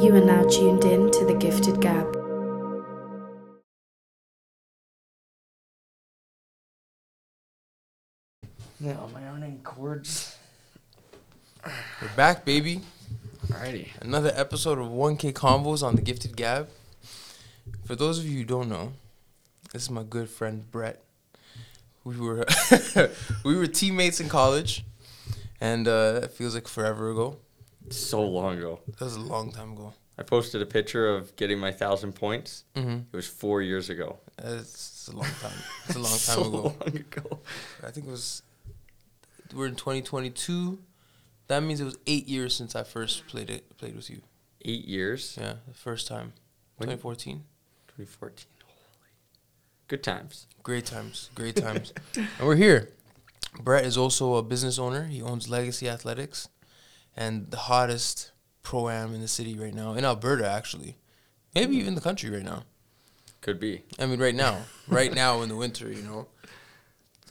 You are now tuned in to the Gifted Gab. No, my own chords. We're back, baby. Alrighty. Another episode of 1K Convos on the Gifted Gab. For those of you who don't know, this is my good friend Brett. We were we were teammates in college, and uh, it feels like forever ago. So long ago. That was a long time ago. I posted a picture of getting my thousand points. Mm-hmm. It was four years ago. It's a long time. It's a long time so ago. long ago. I think it was. We're in 2022. That means it was eight years since I first played it. Played with you. Eight years. Yeah, the first time. When- 2014. 2014. Holy. Good times. Great times, great times. and we're here. Brett is also a business owner. He owns Legacy Athletics and the hottest pro am in the city right now, in Alberta, actually. Maybe even the country right now. Could be. I mean, right now, right now in the winter, you know.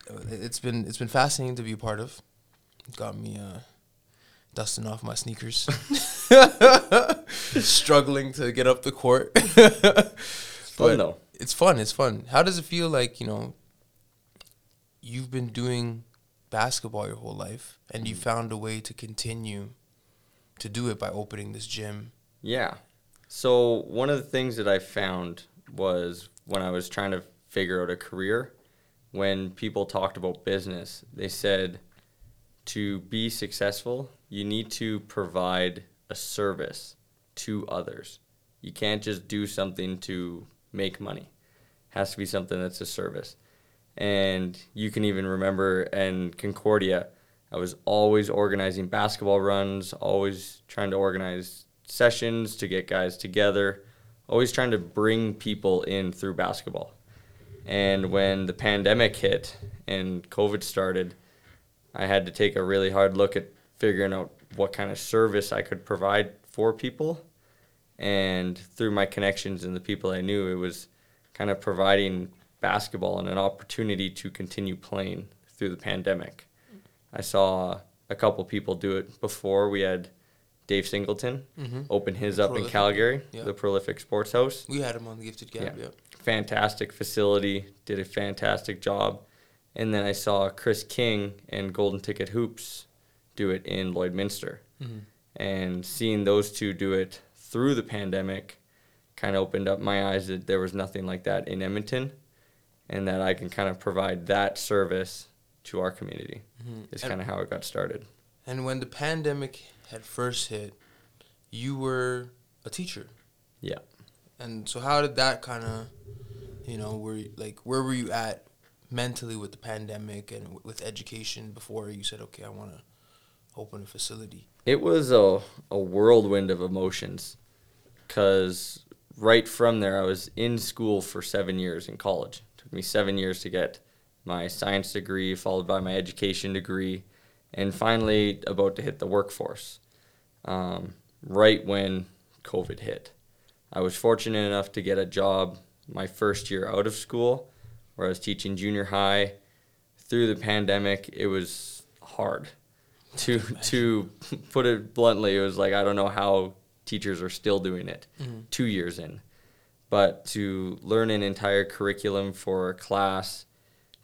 Uh, It's been it's been fascinating to be a part of. Got me uh, dusting off my sneakers, struggling to get up the court. Fun But though. It's fun. It's fun. How does it feel like you know? You've been doing basketball your whole life, and you found a way to continue to do it by opening this gym. Yeah. So one of the things that I found was when I was trying to figure out a career, when people talked about business, they said to be successful, you need to provide a service to others. You can't just do something to make money. It has to be something that's a service. And you can even remember in Concordia, I was always organizing basketball runs, always trying to organize sessions to get guys together, always trying to bring people in through basketball. And when the pandemic hit and COVID started, I had to take a really hard look at figuring out what kind of service I could provide for people. And through my connections and the people I knew, it was kind of providing basketball and an opportunity to continue playing through the pandemic. I saw a couple people do it before. We had Dave Singleton Mm-hmm. open his up in Calgary, Yeah. the Prolific Sports House. We had him on the Gifted Gab. Yeah. Yeah. Fantastic facility, did a fantastic job. And then I saw Chris King and Golden Ticket Hoops do it in Lloydminster. Mhm. And seeing those two do it through the pandemic kind of opened up my eyes that there was nothing like that in Edmonton and that I can kind of provide that service to our community. Mhm. Is kind of how it got started. And when the pandemic had first hit, you were a teacher. Yeah. And so how did that kind of, you know, were you, like where were you at mentally with the pandemic and w- with education before you said, okay, I want to open a facility? It was a, a whirlwind of emotions because right from there, I was in school for seven years in college. It took me seven years to get my science degree, followed by my education degree, and finally about to hit the workforce um, right when COVID hit. I was fortunate enough to get a job my first year out of school where I was teaching junior high. Through the pandemic, it was hard to to put it bluntly, it was like I don't know how teachers are still doing it Mhm. two years in, but to learn an entire curriculum for a class,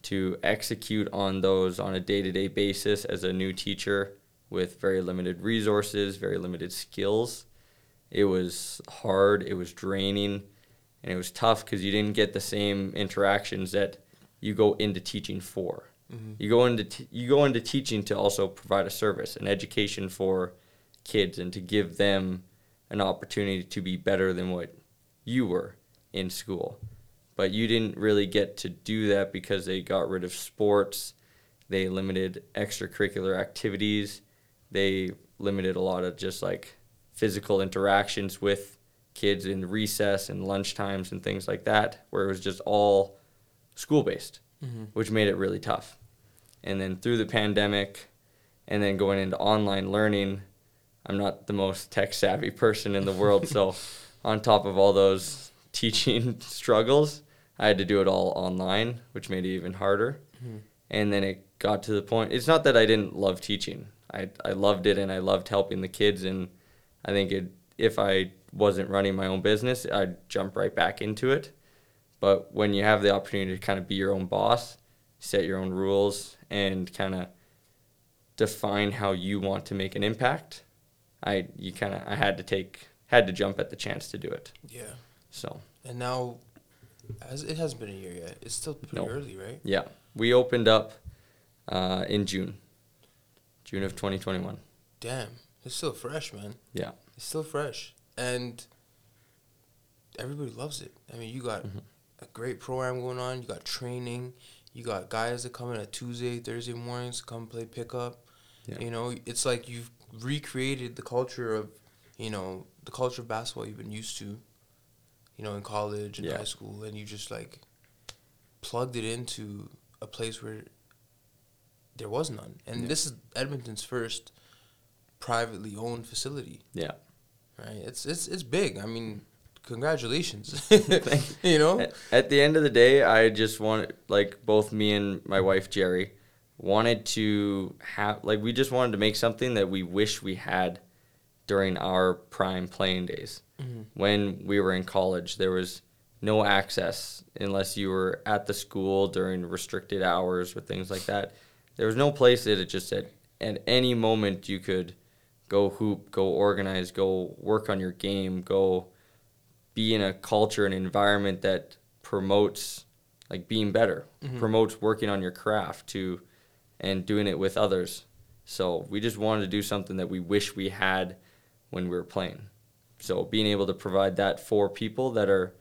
to execute on those on a day to day basis as a new teacher with very limited resources, very limited skills, it was hard, it was draining, and it was tough because you didn't get the same interactions that you go into teaching for. Mhm. You go into t- you go into teaching to also provide a service, an education for kids, and to give them an opportunity to be better than what you were in school. But you didn't really get to do that because they got rid of sports, they limited extracurricular activities, they limited a lot of just like physical interactions with kids in recess and lunch times and things like that, where it was just all school based Mm-hmm. which made it really tough. And then through the pandemic, and then going into online learning, I'm not the most tech savvy person in the world. so, on top of all those teaching struggles, I had to do it all online, which made it even harder. Mhm. And then it got to the point. It's not that I didn't love teaching. I I loved it and I loved helping the kids. And I think it if I wasn't running my own business, I'd jump right back into it. But when you have the opportunity to kind of be your own boss, set your own rules, and kind of define how you want to make an impact, I you kind of I had to take had to jump at the chance to do it. Yeah. So And now, as it hasn't been a year yet. It's still pretty No. early, right? yeah, we opened up uh, in June, June of 2021. Damn, it's still fresh, man. Yeah. It's still fresh, and everybody loves it. I mean, you got Mhm. a great program going on. You got training. You got guys that come in at Tuesday, Thursday mornings to come play pickup. Yeah. You know, it's like you've recreated the culture of, you know, the culture of basketball you've been used to. You know, in college and Yeah. high school, and you just like plugged it into a place where there was none. And Yeah. this is Edmonton's first privately owned facility Yeah. right? It's it's it's big. I mean, congratulations. You know, At, the end of the day, I just wanted, like, both me and my wife Jerry wanted to have, like, we just wanted to make something that we wish we had during our prime playing days. Mhm. When we were in college, there was no access unless you were at the school during restricted hours or things like that. There was no place that it just said at any moment you could go hoop, go organize, go work on your game, go be in a culture and environment that promotes like being better, Mhm. promotes working on your craft to and doing it with others. So we just wanted to do something that we wish we had when we were playing. So being able to provide that for people that are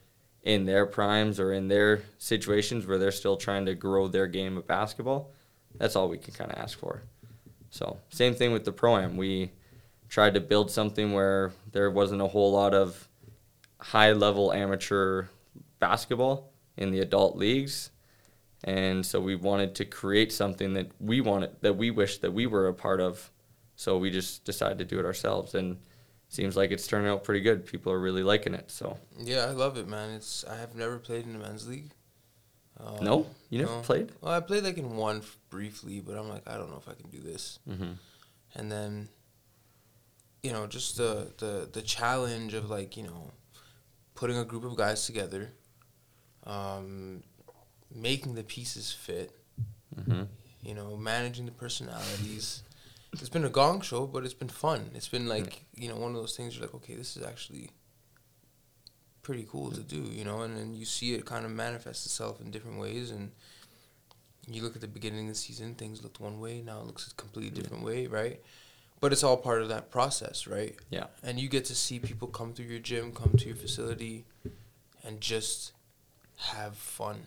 in their primes or in their situations where they're still trying to grow their game of basketball, that's all we can kind of ask for. So same thing with the pro am. We tried to build something where there wasn't a whole lot of high level amateur basketball in the adult leagues. And so we wanted to create something that we wanted that we wished that we were a part of. So we just decided to do it ourselves and seems like it's turning out pretty good. People are really liking it. So yeah, I love it, man. It's I have never played in the men's league. Um, no, you never no. played? Well, I played like in one f- briefly, but I'm like, I don't know if I can do this. Mm-hmm. And then, you know, just the the the challenge of like you know, putting a group of guys together, um, making the pieces fit. Mm-hmm. you know, managing the personalities. It's been a gong show, but it's been fun. It's been like, you know, one of those things you're like, okay, this is actually pretty cool to do, you know, and then you see it kind of manifest itself in different ways and you look at the beginning of the season, things looked one way, now it looks a completely Yeah. different way, right? But it's all part of that process, right? Yeah. And you get to see people come through your gym, come to your facility and just have fun,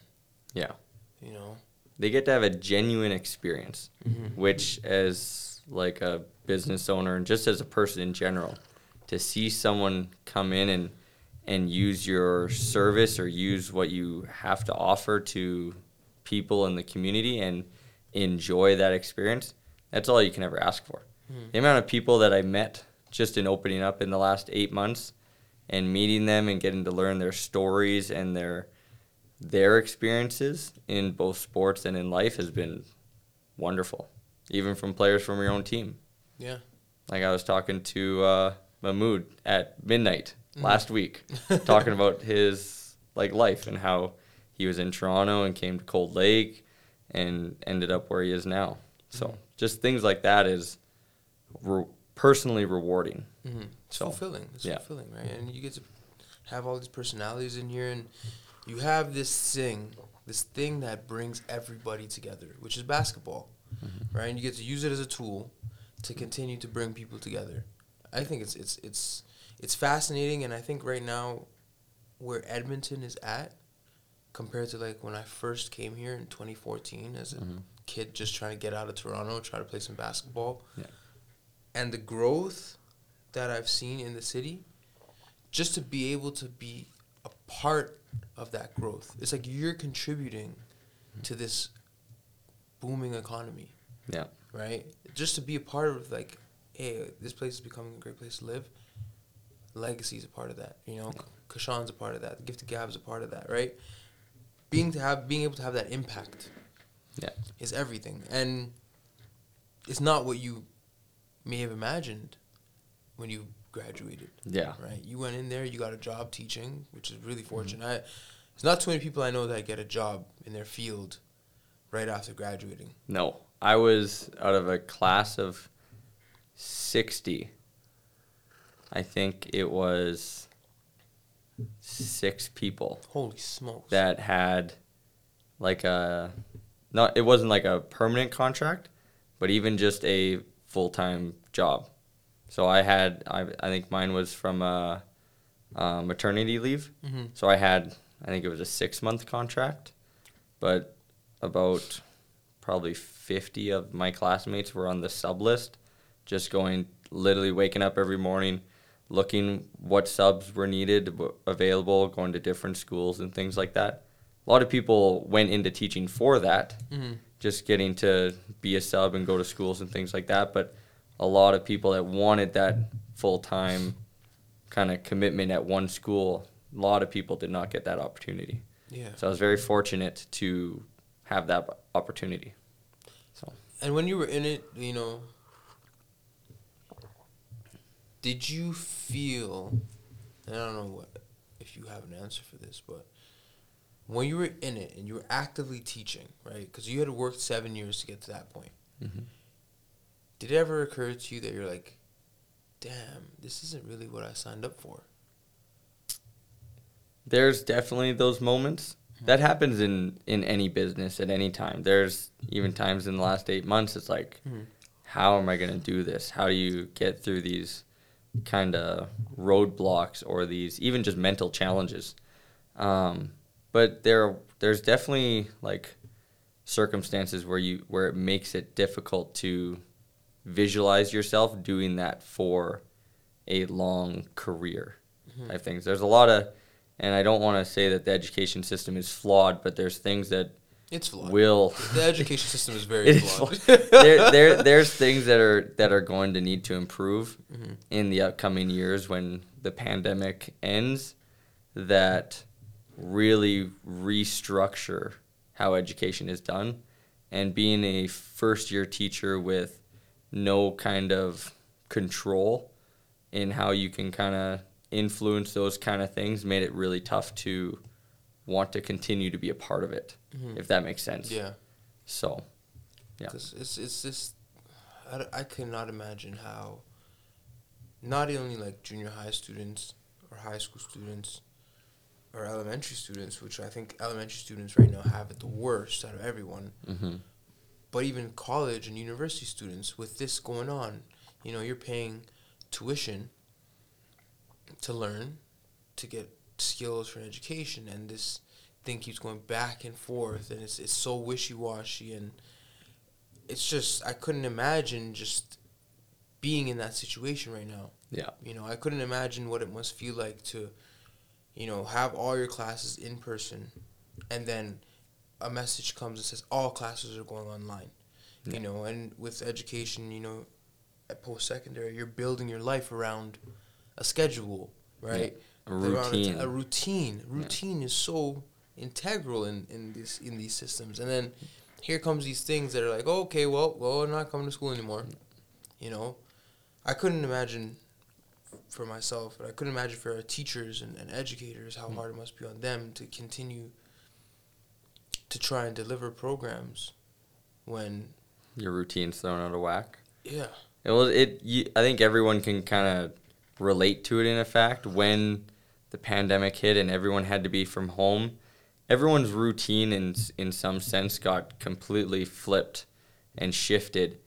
Yeah. you know? They get to have a genuine experience. Mm-hmm. which as like a business owner and just as a person in general to see someone come in and and use your service or use what you have to offer to people in the community and enjoy that experience that's all you can ever ask for Mhm. the amount of people that i met just in opening up in the last eight months and meeting them and getting to learn their stories and their their experiences in both sports and in life has been wonderful, even from players from your own team. Yeah. Like I was talking to uh, Mahmood at midnight Mhm. last week, talking about his like life and how he was in Toronto and came to Cold Lake and ended up where he is now. So Mhm. just things like that is re- personally rewarding. Mm-hmm. It's So, fulfilling. It's yeah. fulfilling, right? And you get to have all these personalities in here, and you have this thing, this thing that brings everybody together, which is basketball, Mm-hmm. right? And you get to use it as a tool to continue to bring people together. I think it's it's it's it's fascinating, and I think right now, where Edmonton is at, compared to like when I first came here in 2014 as a Mhm. kid just trying to get out of Toronto, try to play some basketball. Yeah. And the growth that I've seen in the city, just to be able to be a part of that growth. It's like you're contributing to this booming economy, Yeah. right? Just to be a part of like, hey, this place is becoming a great place to live. Legacy is a part of that, you know. Kashan's a part of that. Gifted Gab's a part of that, right? Being to have being able to have that impact Yeah. is everything. And it's not what you may have imagined when you graduated, Yeah. right? You went in there, you got a job teaching, which is really mm-hmm. fortunate. I, it's not too many people I know that get a job in their field right after graduating. No, I was out of a class of 60. I think it was six people Holy smokes! that had like a not it wasn't like a permanent contract, but even just a full-time job. So I had I I think mine was from a, uh maternity leave. Mhm. So I had I think it was a 6-month contract, but about probably 50 of my classmates were on the sub list just going literally waking up every morning looking what subs were needed available going to different schools and things like that a lot of people went into teaching for that Mhm. just getting to be a sub and go to schools and things like that but a lot of people that wanted that full-time kind of commitment at one school a lot of people did not get that opportunity Yeah. so i was very fortunate to have that opportunity so And when you were in it, you know, did you feel? And I don't know what if you have an answer for this, but when you were in it and you were actively teaching, right? Because you had worked seven years to get to that point. Mhm. Did it ever occur to you that you're like, "Damn, this isn't really what I signed up for"? there's definitely those moments that happens in in any business at any time there's even times in the last eight months it's like Mhm. how am i going to do this how do you get through these kind of roadblocks or these even just mental challenges um, but there there's definitely like circumstances where you where it makes it difficult to visualize yourself doing that for a long career Mhm. type things there's a lot of and i don't want to say that the education system is flawed but there's things that It's flawed. will the education system is very It is flawed. there, there, there's things that are that are going to need to improve Mhm. in the upcoming years when the pandemic ends. That really restructure how education is done, and being a first year teacher with no kind of control in how you can kind of influence those kind of things made it really tough to want to continue to be a part of it, Mhm. if that makes sense. Yeah. So, Yeah. 'Cause it's it's just I, I cannot imagine how not only like junior high students or high school students or elementary students, which I think elementary students right now have it the worst out of everyone, hmm but even college and university students with this going on, you know, you're paying tuition to learn, to get skills for education, and this thing keeps going back and forth, and it's it's so wishy washy, and it's just I couldn't imagine just being in that situation right now. yeah, You know, I couldn't imagine what it must feel like to, you know, have all your classes in person, and then a message comes and says all classes are going online. Yeah. You know, and with education, you know, at post secondary, you're building your life around a schedule, right? a Around a routine. A, routine. Routine is so integral in in this in these systems, and then here comes these things that are like, oh, okay, well, well, I'm not coming to school anymore. You know, I couldn't imagine for myself, but I couldn't imagine for our teachers and, and educators how Mm. hard it must be on them to continue to try and deliver programs when, Your routine's thrown out of whack. yeah, It was it. You, I think everyone can kind of relate to it in a fact when the pandemic hit and everyone had to be from home. Everyone's routine in in some sense got completely flipped and shifted,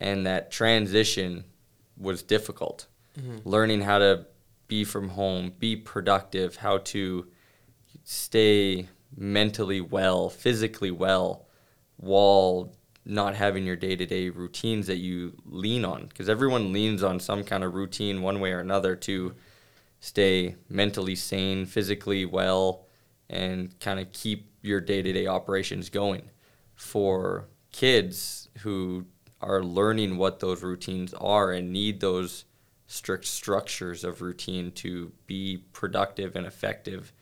and that transition was difficult. Mhm. Learning how to be from home, be productive, how to stay mentally well, physically well, while not having your day to day routines that you lean on. Because everyone leans on some kind of routine one way or another to stay mentally sane, physically well, and kind of keep your day to day operations going. For kids who are learning what those routines are and need those strict structures of routine to be productive and effective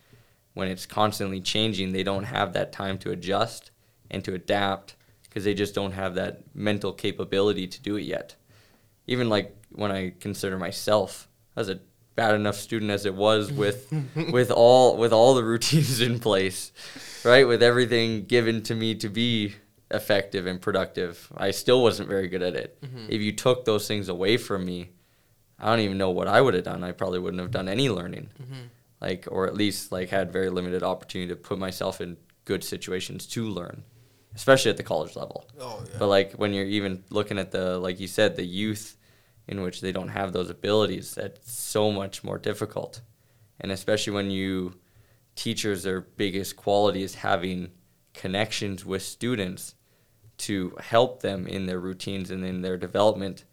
when it's constantly changing they don't have that time to adjust and to adapt because they just don't have that mental capability to do it yet even like when I consider myself as a bad enough student as it was with with all with all the routines in place, right? With everything given to me to be effective and productive, I still wasn't very good at it. Mm-hmm. If you took those things away from me, I don't even know what I would have done. I probably wouldn't have done any learning. Mm-hmm. Like or at least like had very limited opportunity to put myself in good situations to learn, especially at the college level. Oh yeah. But like when you're even looking at the like you said the youth in which they don't have those abilities, that's so much more difficult. And especially when you teachers their biggest quality is having connections with students to help them in their routines and in their development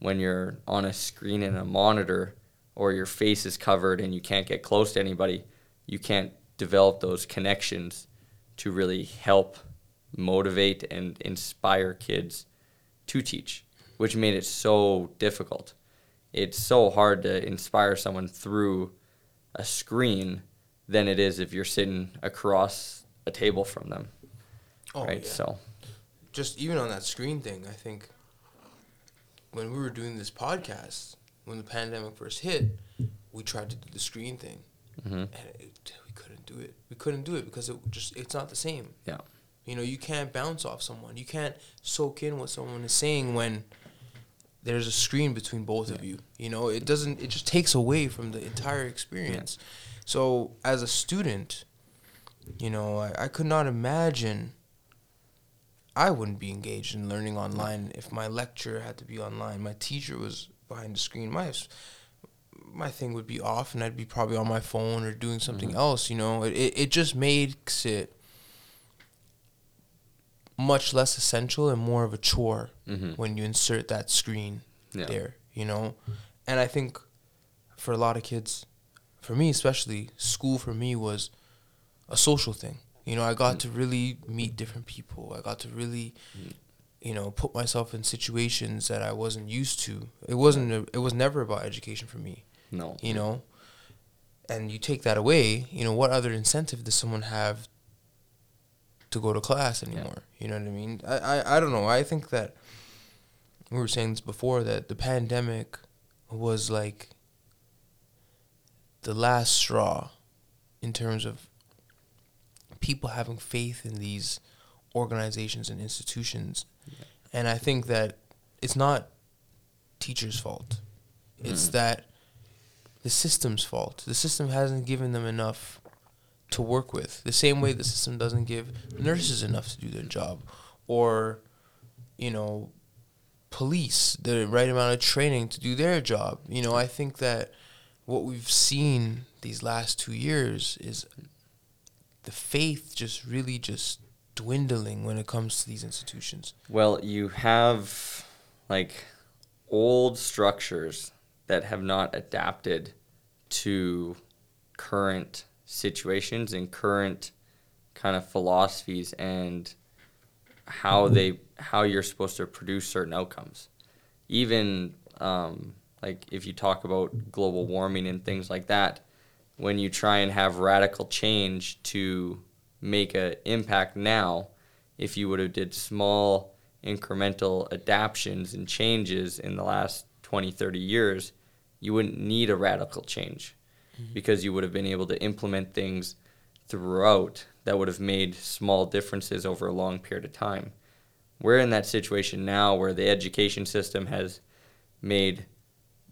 when you're on a screen and a monitor or your face is covered and you can't get close to anybody, you can't develop those connections to really help motivate and inspire kids to teach, which made it so difficult. It's so hard to inspire someone through a screen than it is if you're sitting across a table from them, oh, right? yeah. So, just even on that screen thing, I think when we were doing this podcast, when the pandemic first hit, we tried to do the screen thing, mhm. and it, we couldn't do it. We couldn't do it because it just it's not the same. Yeah. You know, you can't bounce off someone. You can't soak in what someone is saying when there's a screen between both of you. You know, it doesn't. It just takes away from the entire experience. So as a student, you know, I, I could not imagine. I wouldn't be engaged in learning online if my lecture had to be online. My teacher was behind the screen. My my thing would be off, and I'd be probably on my phone or doing something Mhm. else. You know, it it, it just makes it much less essential and more of a chore Mhm. when you insert that screen Yeah. there, you know? And I think for a lot of kids, for me especially, school for me was a social thing. You know, I got Mm. to really meet different people. I got to really, Mm. you know, put myself in situations that I wasn't used to. It wasn't. A, it was never about education for me. No. You know, and you take that away. You know, what other incentive does someone have to go to class anymore? You know what I mean? I, I I don't know. I think that we were saying this before that the pandemic was like the last straw in terms of people having faith in these organizations and institutions. And I think that it's not teachers' fault. It's Mm. that the system's fault. The system hasn't given them enough to work with. The same way the mm-hmm. system doesn't give nurses enough to do their job or you know police the right amount of training to do their job. You know, I think that what we've seen these last 2 years is the faith just really just dwindling when it comes to these institutions. Well, you have like old structures that have not adapted to current situations and current kind of philosophies and how they how you're supposed to produce certain outcomes. Even um, like if you talk about global warming and things like that, when you try and have radical change to make an impact now, if you would have did small incremental adaptations and changes in the last 20 30 years you wouldn't need a radical change Mm-hmm. because you would have been able to implement things throughout that would have made small differences over a long period of time we're in that situation now where the education system has made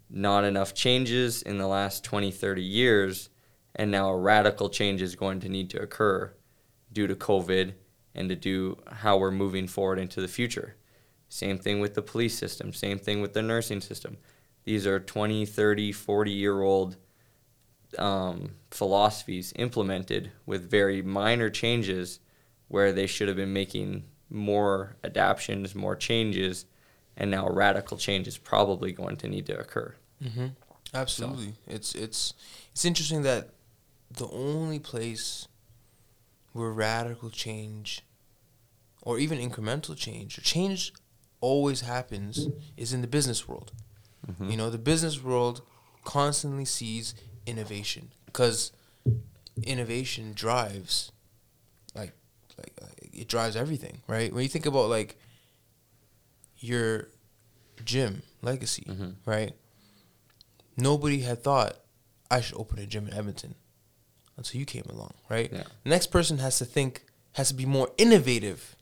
not enough changes in the last 20 30 years and now a radical change is going to need to occur due to covid and to do how we're moving forward into the future. Same thing with the police system, same thing with the nursing system. These are 20, 30, 40 year old um, philosophies implemented with very minor changes where they should have been making more adaptations, more changes, and now a radical change is probably going to need to occur. Mm-hmm. Absolutely. It's it's it's interesting that the only place where radical change or even incremental change or change always happens is in the business world. Mhm. You know, the business world constantly sees innovation because innovation drives like like uh, it drives everything, right? When you think about like your gym legacy, Mhm. right? Nobody had thought I should open a gym in Edmonton until you came along, right? Yeah. The next person has to think, has to be more innovative,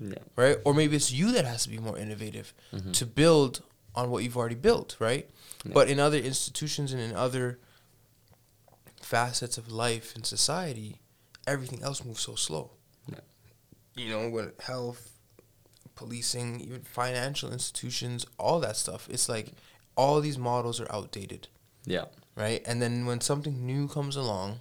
Yeah. right? Or maybe it's you that has to be more innovative to build on what you've already built, right? Yeah. But in other institutions and in other facets of life and society, everything else moves so slow. Yeah. You know, with health, policing, even financial institutions, all that stuff, it's like all these models are outdated, Yeah. right? And then when something new comes along,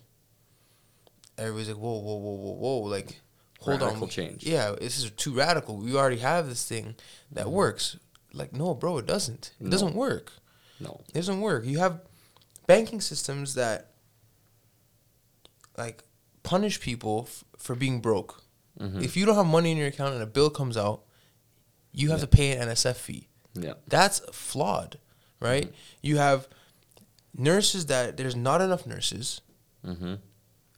everybody's like, whoa, whoa, whoa, whoa, whoa, like, hold on. Radical we- change. Yeah, this is too radical. We already have this thing that works. Like, no, bro, it doesn't. It Mm-hmm. No. doesn't work. No. It doesn't work. You have banking systems that like punish people f- for being broke. Mhm. If you don't have money in your account and a bill comes out, you have Yeah. to pay an NSF fee. Yeah. That's flawed, right? Mm-hmm. You have nurses that there's not enough nurses, Mm-hmm.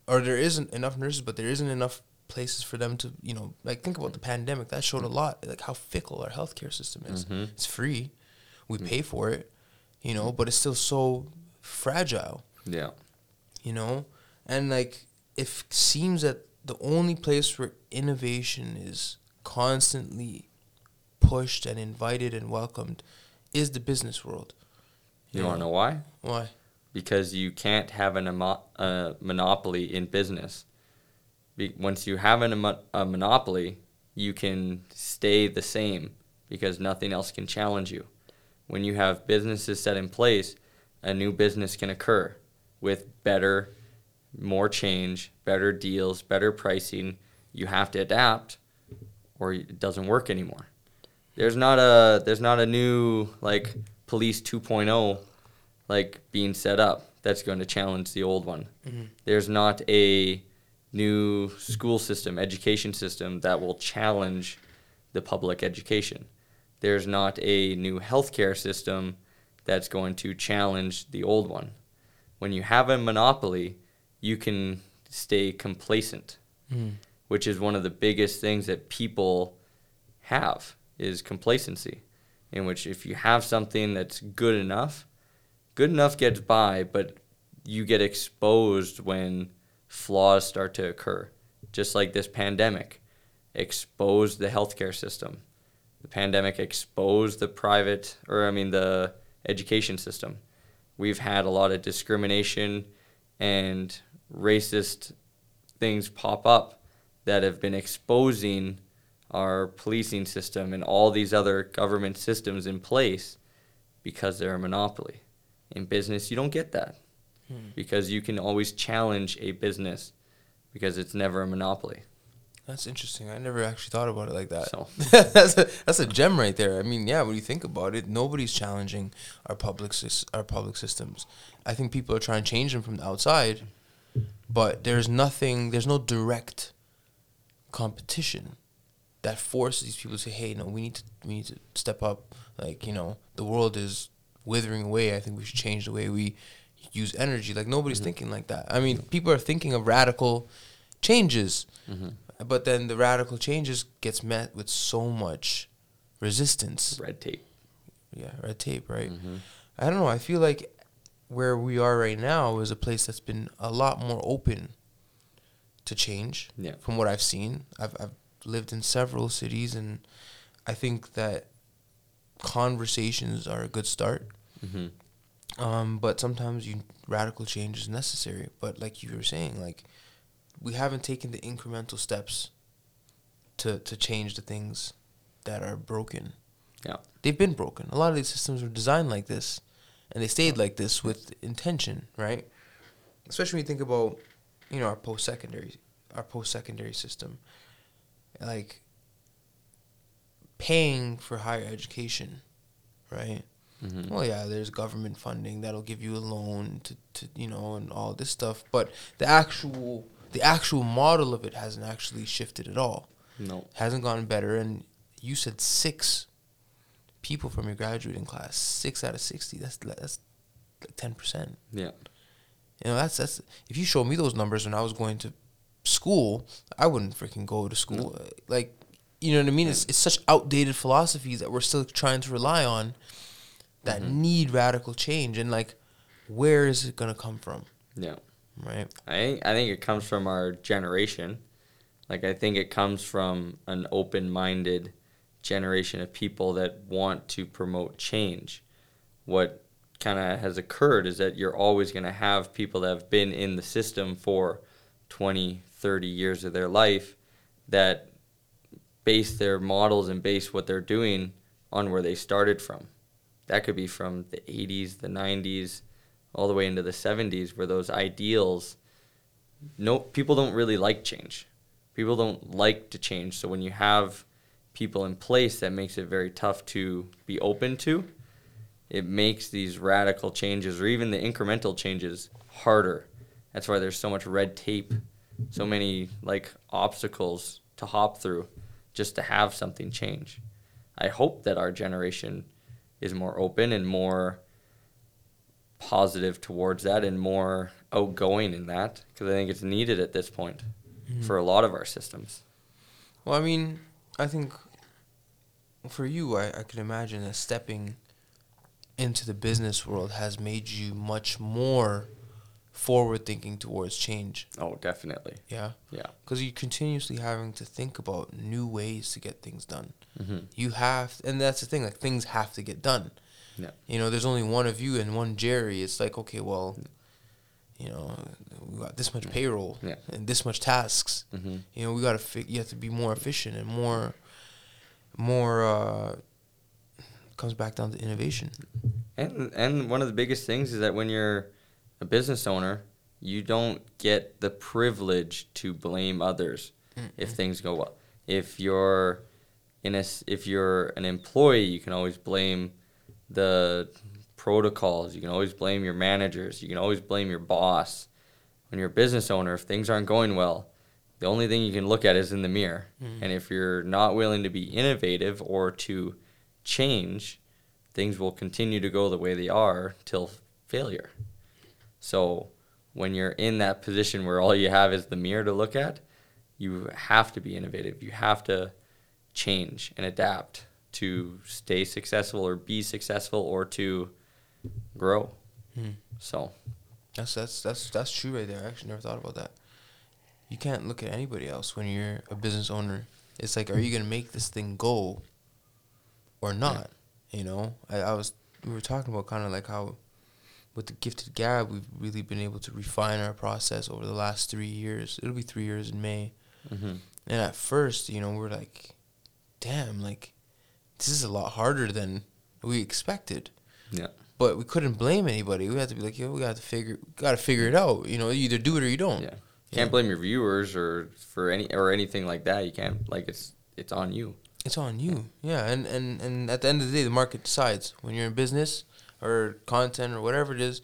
or there isn't enough nurses, but there isn't enough places for them to, you know, like think about the pandemic. That showed a lot, like how fickle our healthcare system is. Mhm. It's free, we Mm. pay for it, you know, but it's still so fragile, Yeah. you know, and like it seems that the only place where innovation is constantly pushed and invited and welcomed is the business world. You want to know why? Why? Because you can't have an a monopoly in business. Be- once you have an, a monopoly, you can stay the same because nothing else can challenge you. When you have businesses set in place, a new business can occur with better, more change, better deals, better pricing. You have to adapt, or it doesn't work anymore. There's not a there's not a new like police 2.0 like being set up that's going to challenge the old one. Mm-hmm. There's not a new school system, education system that will challenge the public education. There's not a new healthcare system that's going to challenge the old one. When you have a monopoly, you can stay complacent, hmm. which is one of the biggest things that people have is complacency in which if you have something that's good enough, good enough gets by, but you get exposed when flaws start to occur. Just like this pandemic exposed the healthcare system. The pandemic exposed the private, or I mean, the education system. We've had a lot of discrimination and racist things pop up that have been exposing our policing system and all these other government systems in place because they're a monopoly. In business, you don't get that hmm. because you can always challenge a business because it's never a monopoly. That's interesting. I never actually thought about it like that. So- that's a, that's a gem right there. I mean, yeah, when you think about it, nobody's challenging our public our public systems. I think people are trying to change them from the outside, mm-hmm. But there's nothing. There's no direct competition that forces these people to say, "Hey, no, we need to we need to step up." Like you know, the world is withering away. I think we should change the way we use energy. Like nobody's mm-hmm. thinking like that. I mean, people are thinking of radical changes, mm-hmm. but then the radical changes gets met with so much resistance. Red tape. Yeah, red tape, right? Mm-hmm. I don't know. I feel like where we are right now is a place that's been a lot more open to change. Yeah. From what I've seen, I've I've lived in several cities, and I think that conversations are a good start. hmm Um, but sometimes you radical change is necessary. But like you were saying, like we haven't taken the incremental steps to to change the things that are broken. Yeah. They've been broken. A lot of these systems were designed like this, and they stayed like this with intention, right? Especially when you think about, you know, our post secondary, our post secondary system, like paying for higher education, right? hmm Well, yeah, there's government funding that'll give you a loan to, to you know, and all this stuff. But the actual the actual model of it hasn't actually shifted at all. No. Hasn't gotten better. And you said six people from your graduating class, six out of sixty. That's that's like ten percent. Yeah. You know, that's that's if you showed me those numbers when I was going to school, I wouldn't freaking go to school. Like you know what I mean? It's it's such outdated philosophies that we're still trying to rely on that Mm-hmm. need radical change and like where is it gonna come from? Yeah. Right? I think I think it comes from our generation. Like I think it comes from an open-minded generation of people that want to promote change. What kind of has occurred is that you're always going to have people that have been in the system for 20, 30 years of their life that base their models and base what they're doing on where they started from. That could be from the 80s, the 90s, all the way into the 70s where those ideals no people don't really like change. People don't like to change. So when you have people in place that makes it very tough to be open to, it makes these radical changes or even the incremental changes harder. That's why there's so much red tape, so many like obstacles to hop through just to have something change. I hope that our generation is more open and more positive towards that and more outgoing in that because I think it's needed at this point mm-hmm. for a lot of our systems. Well, I mean, I think for you, I, I can imagine that stepping into the business world has made you much more forward thinking towards change. Oh, definitely. Yeah. Yeah. Because you're continuously having to think about new ways to get things done. Mm-hmm. You have, and that's the thing, like things have to get done. Yeah. You know, there's only one of you and one Jerry. It's like, okay, well, you know, we got this much payroll Yeah. and this much tasks. Mm-hmm. You know, we got to, fi- you have to be more efficient and more, more, uh, comes back down to innovation. And and one of the biggest things is that when you're a business owner, you don't get the privilege to blame others if things go well. If you're in a if you're an employee, you can always blame the protocols. You can always blame your managers. You can always blame your boss. When you're a business owner, if things aren't going well, the only thing you can look at is in the mirror. And if you're not willing to be innovative or to change, things will continue to go the way they are till failure. So when you're in that position where all you have is the mirror to look at, you have to be innovative. You have to change and adapt to stay successful or be successful or to grow. Hmm. So That's that's that's that's true right there. I actually never thought about that. You can't look at anybody else when you're a business owner. It's like, are you gonna make this thing go, or not? You know, I, I was we were talking about kind of like how, with the gifted gab, we've really been able to refine our process over the last three years. It'll be three years in May, mhm. and at first, you know, we're like, damn, like, this is a lot harder than we expected yeah, but we couldn't blame anybody. We had to be like, yo, we got to figure, got to figure it out. You know, you either do it or you don't. yeah. Can't blame your viewers or for any or anything like that. You can't like it's it's on you. It's on you. Yeah, and, and and at the end of the day, the market decides when you're in business or content or whatever it is.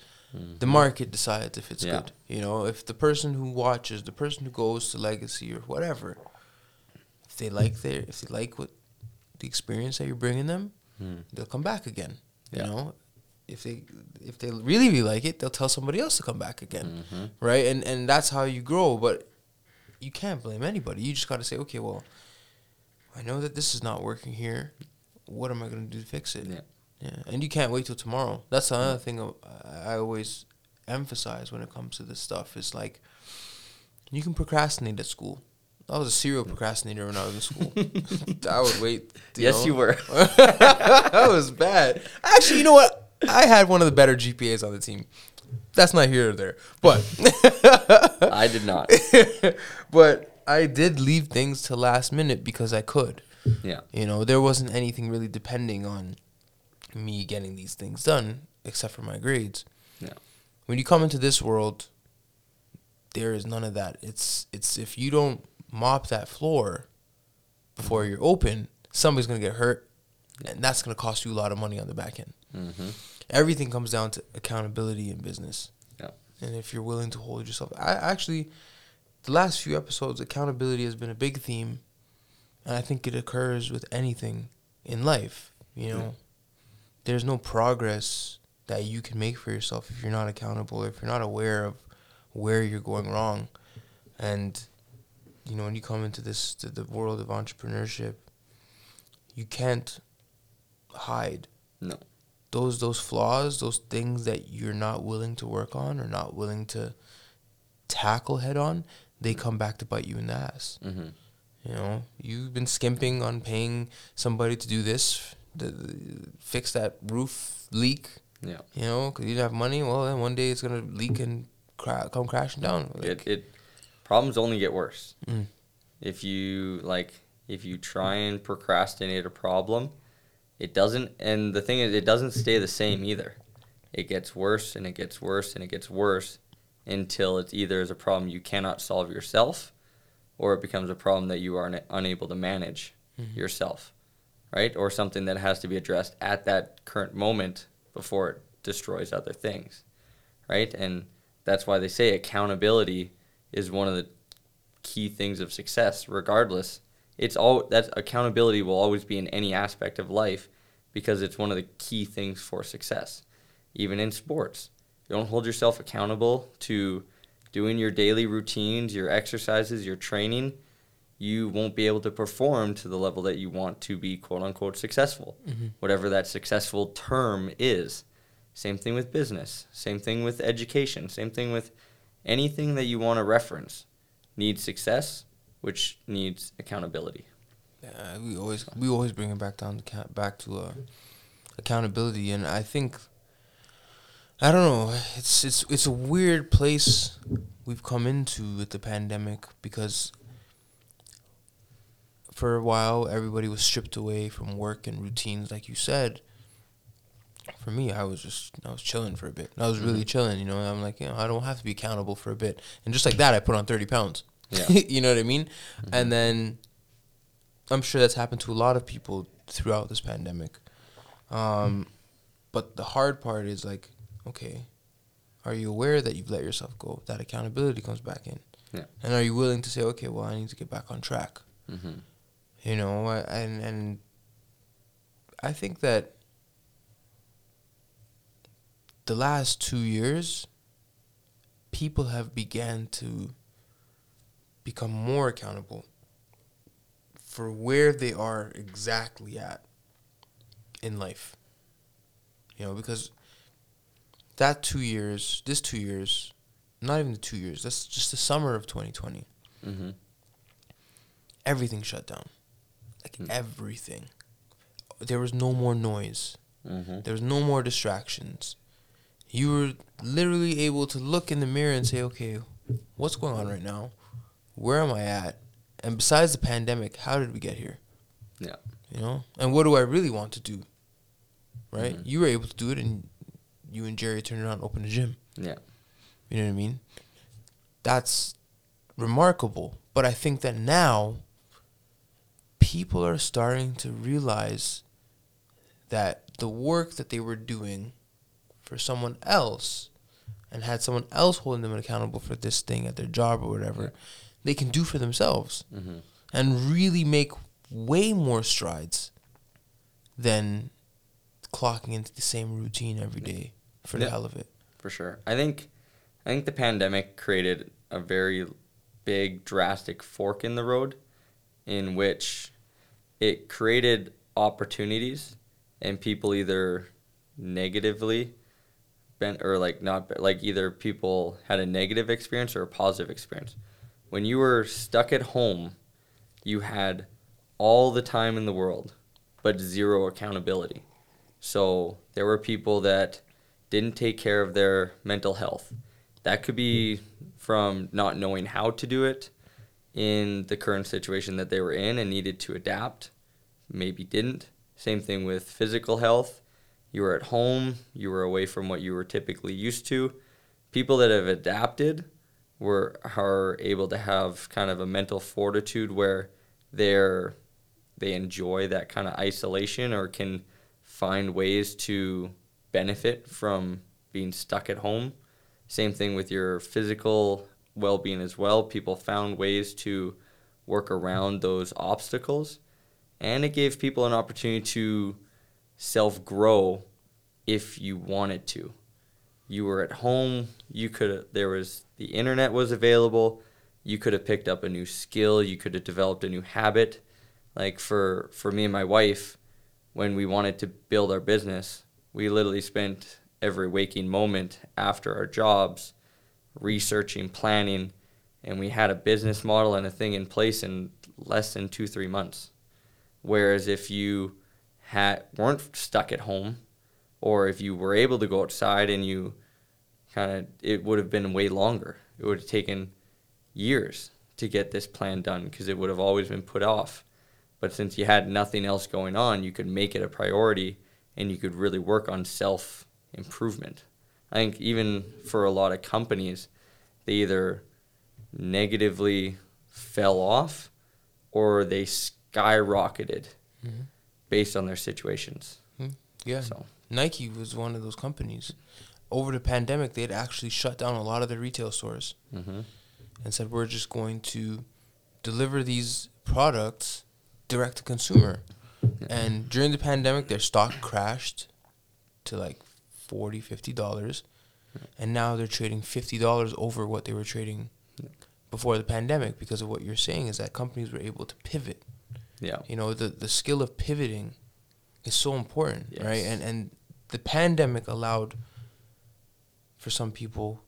The market decides if it's Yeah. good. You know, if the person who watches, the person who goes to Legacy or whatever, if they like their, if they like what the experience that you're bringing them, Hmm. they'll come back again. You know, if they if they really really like it, they'll tell somebody else to come back again. Mhm. right? And and that's how you grow. But you can't blame anybody. You just got to say, okay, well, I know that this is not working here. What am I going to do to fix it? Yeah. Yeah, and you can't wait till tomorrow. That's another thing I I always emphasize when it comes to this stuff. Is like you can procrastinate at school. I was a serial procrastinator when I was in school. I would wait. yes, know. you were. that was bad. Actually, you know what? I had one of the better GPAs on the team. That's not here or there, but I did not. but I did leave things to last minute because I could. Yeah. You know, there wasn't anything really depending on me getting these things done except for my grades. Yeah. When you come into this world, there is none of that. It's it's if you don't mop that floor before you're open, somebody's gonna get hurt, and that's gonna cost you a lot of money on the back end. Mm-hmm. Everything comes down to accountability in business. Yeah. And if you're willing to hold yourself, I actually, the last few episodes, accountability has been a big theme, and I think it occurs with anything in life. You know, Yeah. there's no progress that you can make for yourself if you're not accountable, if you're not aware of where you're going wrong, and you know when you come into this to the world of entrepreneurship, you can't hide No. Those those flaws, those things that you're not willing to work on or not willing to tackle head on, they come back to bite you in the ass. Mm-hmm. You know, you've been skimping on paying somebody to do this, the, the- fix that roof leak. Yeah. You know, because you didn't have money. Well, then one day it's gonna leak and cra- come crashing down. it, it problems only get worse Mm. if you like if you try and procrastinate a problem it doesn't and the thing is it doesn't stay the same either. It gets worse and it gets worse and it gets worse until it's either is a problem you cannot solve yourself or it becomes a problem that you are una- unable to manage mm-hmm. yourself right? Or something that has to be addressed at that current moment before it destroys other things right? And that's why they say accountability is one of the key things of success regardless it's all that accountability will always be in any aspect of life because it's one of the key things for success. Even in sports you don't hold yourself accountable to doing your daily routines your exercises your training. You won't be able to perform to the level that you want to be quote unquote successful mm-hmm. whatever that successful term is. Same thing with business same thing with education same thing with anything that you want to reference. Needs success, which needs accountability. Yeah, we always we always bring it back down to back to uh, accountability, and I think I don't know. It's it's it's a weird place we've come into with the pandemic because for a while everybody was stripped away from work and routines, like you said. For me, I was just I was chilling for a bit. I was really chilling, you know. I'm like, you know, I don't have to be accountable for a bit, and just like that, I put on thirty pounds. Yeah. you know what I mean? And then I'm sure that's happened to a lot of people throughout this pandemic. Um, but the hard part is like, okay, are you aware that you've let yourself go? That accountability comes back in. Yeah. And are you willing to say, okay, well, I need to get back on track? Mm-hmm. You know, and and I think that the last two years, people have began to become more accountable for where they are exactly at in life. You know, because that two years, this two years, not even the two years, that's just the summer of 2020 Mm-hmm. everything shut down. Like Mm. everything. There was no more noise. Mm-hmm. There was no more distractions. You were literally able to look in the mirror and say, okay, what's going on right now? Where am I at? And besides the pandemic, how did we get here? Yeah. You know? And what do I really want to do? Right? Mhm. You were able to do it and you and Jerry turned around and opened a gym. Yeah. You know what I mean? That's remarkable. But I think that now people are starting to realize that the work that they were doing for someone else and had someone else holding them accountable for this thing at their job or whatever, they can do for themselves Mm-hmm. and really make way more strides than clocking into the same routine every day for the Yeah. hell of it. For sure. I think I think the pandemic created a very big drastic fork in the road in which it created opportunities and people either negatively bent or like not like either people had a negative experience or a positive experience. When you were stuck at home, you had all the time in the world but zero accountability. So there were people that didn't take care of their mental health. That could be from not knowing how to do it in the current situation that they were in and needed to adapt, maybe didn't. Same thing with physical health. You were at home, you were away from what you were typically used to. People that have adapted were are able to have kind of a mental fortitude where they're they enjoy that kind of isolation or can find ways to benefit from being stuck at home. Same thing with your physical well being as well. People found ways to work around those obstacles. And it gave people an opportunity to self grow if you wanted to. You were at home, you could there was the internet was available, you could have picked up a new skill, you could have developed a new habit. Like for for me and my wife, when we wanted to build our business, we literally spent every waking moment after our jobs researching, planning, and we had a business model and a thing in place in less than 2-3 months. Whereas if you had weren't stuck at home or if you were able to go outside and you kind of it would have been way longer. It would have taken years to get this plan done because it would have always been put off. But since you had nothing else going on, you could make it a priority and you could really work on self improvement. I think even for a lot of companies, they either negatively fell off or they skyrocketed Mm-hmm. based on their situations. Yeah. So Nike was one of those companies. Over the pandemic, they had actually shut down a lot of their retail stores hmm and said, we're just going to deliver these products direct to consumer. And during the pandemic, their stock crashed to like 40 $50. And now they're trading $50 over what they were trading before the pandemic because of what you're saying is that companies were able to pivot. yeah, You know, the, the skill of pivoting is so important, right? And and the pandemic allowed for some people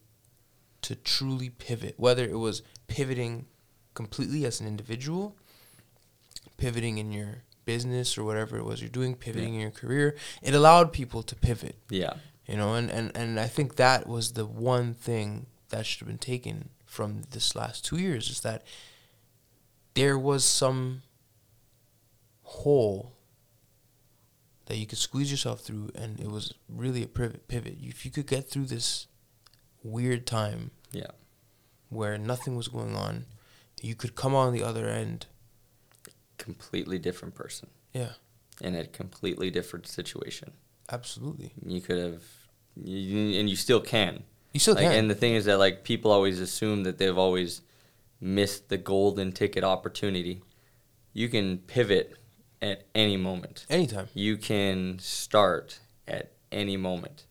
to truly pivot, whether it was pivoting completely as an individual, pivoting in your business or whatever it was you're doing, pivoting in your career. It allowed people to pivot, yeah, you know, and, and, and I think that was the one thing that should have been taken from this last two years is that there was some hole that you could squeeze yourself through, and it was really a pivot. Pivot. If you could get through this weird time yeah. where nothing was going on, you could come on the other end. Completely different person Yeah, in a completely different situation. absolutely. You could have, you, and you still can. You still like, can. And the thing is that like people always assume that they've always missed the golden ticket opportunity. You can pivot at any moment. Anytime. You can start at any moment,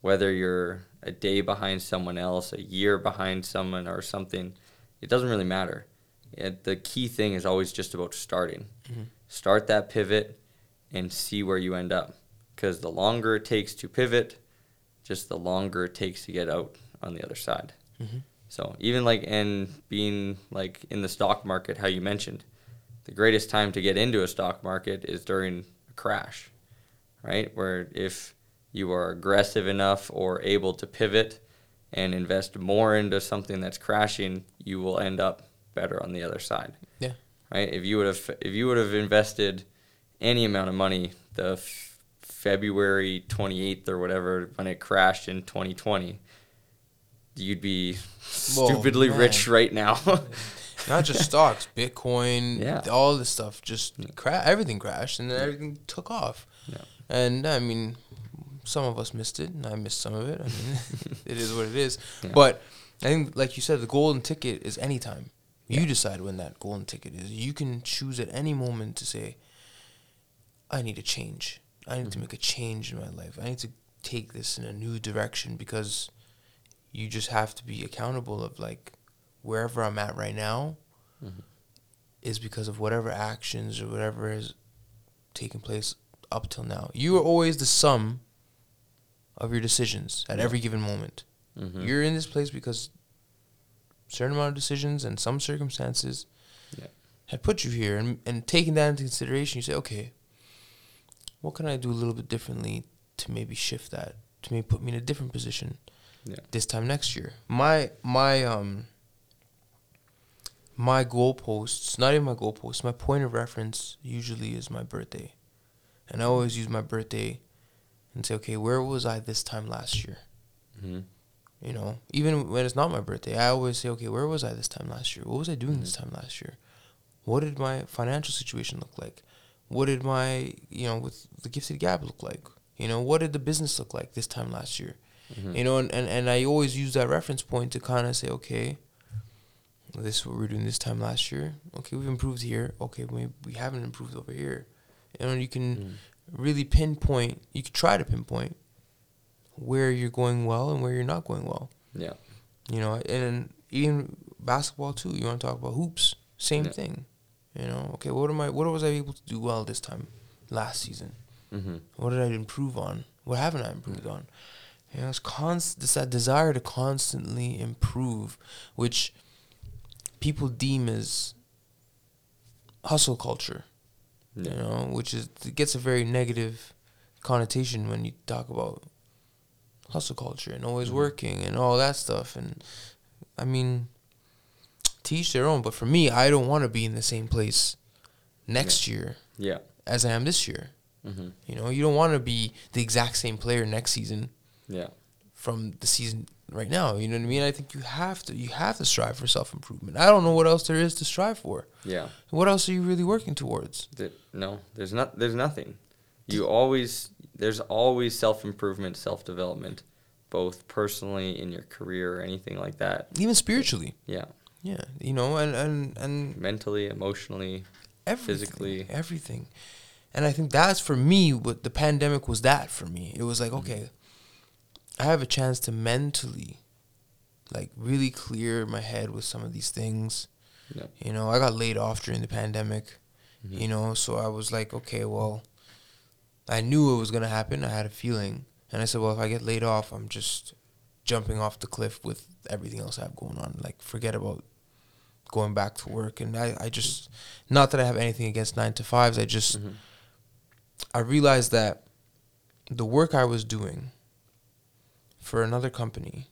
whether you're a day behind someone else, a year behind someone, or something. It doesn't really matter. It, the key thing is always just about starting. Mhm. Start that pivot and see where you end up. Because the longer it takes to pivot, just the longer it takes to get out on the other side. Mhm. So even like and being like in the stock market, how you mentioned, the greatest time to get into a stock market is during a crash, right? Where if you are aggressive enough or able to pivot and invest more into something that's crashing, you will end up better on the other side. Yeah. Right? If you would have if you would have invested any amount of money the f- February 28th or whatever when it crashed in 2020, you'd be Whoa, stupidly man. rich right now. Not just stocks, Bitcoin, Yeah. all this stuff. Just cra- everything crashed and then everything took off. Yeah. And I mean, some of us missed it, and I missed some of it. I mean, it is what it is. Yeah. But I think, like you said, the golden ticket is anytime. You decide when that golden ticket is. You can choose at any moment to say, I need a change. I need to Mm-hmm. make a change in my life. I need to take this in a new direction because you just have to be accountable of like wherever I'm at right now Mhm. is because of whatever actions or whatever has taken place up till now. You are always the sum of your decisions at Yeah. every given moment. Mhm. You're in this place because certain amount of decisions and some circumstances Yeah. had put you here and and taking that into consideration you say, okay, what can I do a little bit differently to maybe shift that, to maybe put me in a different position Yeah. this time next year. My my um my goalposts, not even my goalposts, my point of reference usually is my birthday. And I always use my birthday and say, okay, where was I this time last year? Mhm. You know, even when it's not my birthday, I always say, okay, where was I this time last year? What was I doing this time last year? What did my financial situation look like? What did my, you know, with the gifted gab look like? You know, what did the business look like this time last year? Mhm. You know, and, and, and I always use that reference point to kind of say, okay, this is what we we're doing this time last year. Okay, we've improved here. Okay, we, we haven't improved over here. Know, you can Mhm. really pinpoint, you can try to pinpoint where you're going well and where you're not going well. Yeah. You know, and even basketball too. You want to talk about hoops? Same Yeah. thing. You know, okay, what am I? What was I able to do well this time, last season? Mm-hmm. What did I improve on? What haven't I improved on? You know, it's const. It's that desire to constantly improve, which people deem as hustle culture. Yeah. You know, which is it gets a very negative connotation when you talk about hustle culture and always Mhm. working and all that stuff. And I mean, teach their own. But for me, I don't want to be in the same place next year Yeah. as I am this year. Mm-hmm. You know, you don't want to be the exact same player next season Yeah. from the season right now. You know what I mean? I think you have to you have to strive for self improvement. I don't know what else there is to strive for. Yeah. What else are you really working towards? Th- no, there's not. There's nothing. You always. There's always self improvement, self development, both personally in your career or anything like that. Even spiritually. Yeah. Yeah. You know, and and and Mentally, emotionally. everything, Physically. everything. And I think that's for me what the pandemic was that for me. It was like, Mm-hmm. okay, I have a chance to mentally like really clear my head with some of these things. Yeah. You know, I got laid off during the pandemic. Mhm. You know, so I was like, okay, well, I knew it was gonna happen. I had a feeling, and I said, well, if I get laid off, I'm just jumping off the cliff with everything else I have going on. Like, forget about going back to work. And I, I just, not that I have anything against nine to fives. I just, Mhm. I realized that the work I was doing for another company,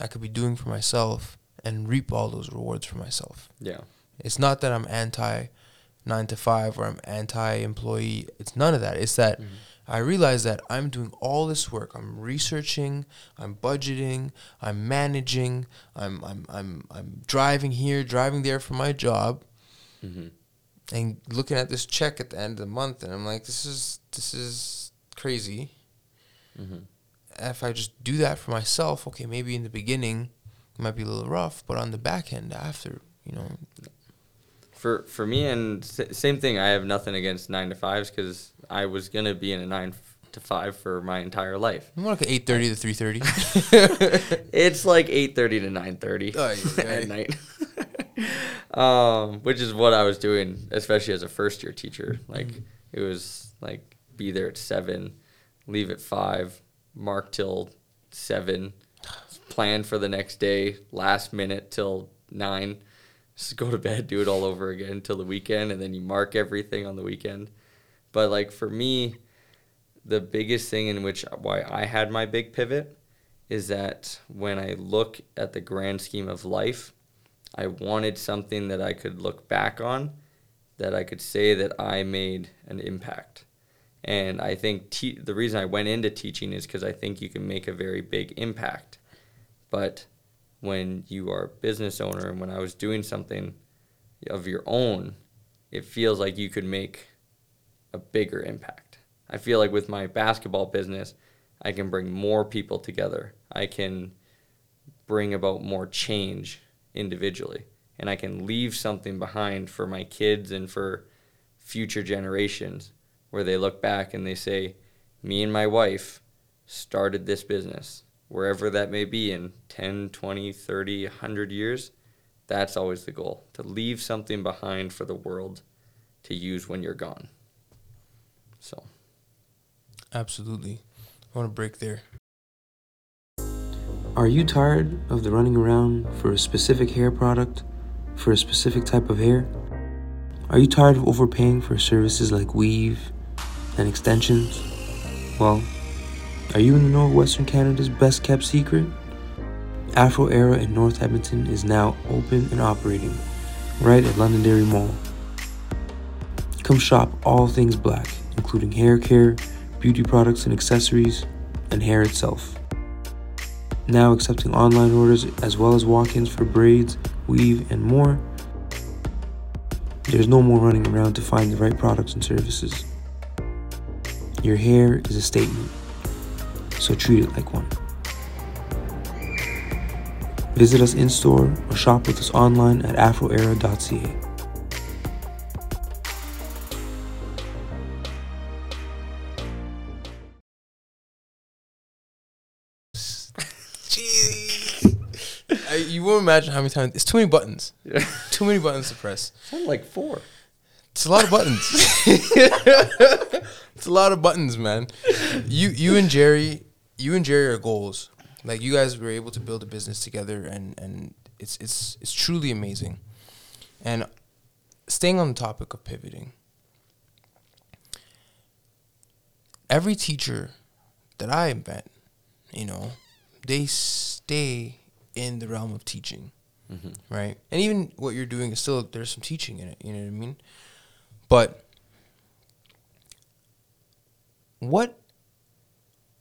I could be doing for myself and reap all those rewards for myself. Yeah. It's not that I'm anti nine to five or I'm anti employee. It's none of that. It's that Mhm. I realize that I'm doing all this work. I'm researching, I'm budgeting, I'm managing, I'm I'm I'm I'm driving here, driving there for my job Mhm. and looking at this check at the end of the month and I'm like this is this is crazy. Mhm. If I just do that for myself, okay, maybe in the beginning it might be a little rough, but on the back end after, you know, For for me and s- same thing. I have nothing against nine to fives because I was gonna be in a nine to five for my entire life. more like eight thirty to three thirty. It's like eight thirty to nine thirty Oh, yeah, yeah. at night, um, which is what I was doing, especially as a first year teacher. Like Mhm. it was like be there at seven, leave at five, mark till seven, plan for the next day, last minute till nine, just go to bed, do it all over again till the weekend, and then you mark everything on the weekend. But like for me, the biggest thing in which why I had my big pivot is that when I look at the grand scheme of life, I wanted something that I could look back on, that I could say that I made an impact. And I think te- the reason I went into teaching is because I think you can make a very big impact. But when you are a business owner and when I was doing something of your own, it feels like you could make a bigger impact. I feel like with my basketball business, I can bring more people together. I can bring about more change individually. And I can leave something behind for my kids and for future generations where they look back and they say, Me and my wife started this business. Wherever that may be in 10, 20, 30, 100 years, that's always the goal to leave something behind for the world to use when you're gone. So, Absolutely. I want to break there. Are you tired of the running around for a specific hair product, for a specific type of hair? Are you tired of overpaying for services like weave and extensions? Well, are you in the northwestern Canada's best kept secret? Afro Era in North Edmonton is now open and operating right at Londonderry Mall. Come shop all things black, including hair care, beauty products and accessories, and hair itself now accepting online orders as well as walk ins for braids, weave, and more. There's no more running around to find the right products and services. Your hair is a statement, so treat it like one. Visit us in store or shop with us online at afroera.ca. Jeez. I, you won't imagine how many times. It's too many buttons. yeah. Too many buttons to press. Sound like four. It's a lot of buttons. it's a lot of buttons, man. You you and Jerry, you and Jerry are goals. Like you guys were able to build a business together, and and it's it's it's truly amazing. And staying on the topic of pivoting, every teacher that I met, you know, they stay in the realm of teaching, mm-hmm. right? And even what you're doing is still there's some teaching in it. You know what I mean? But what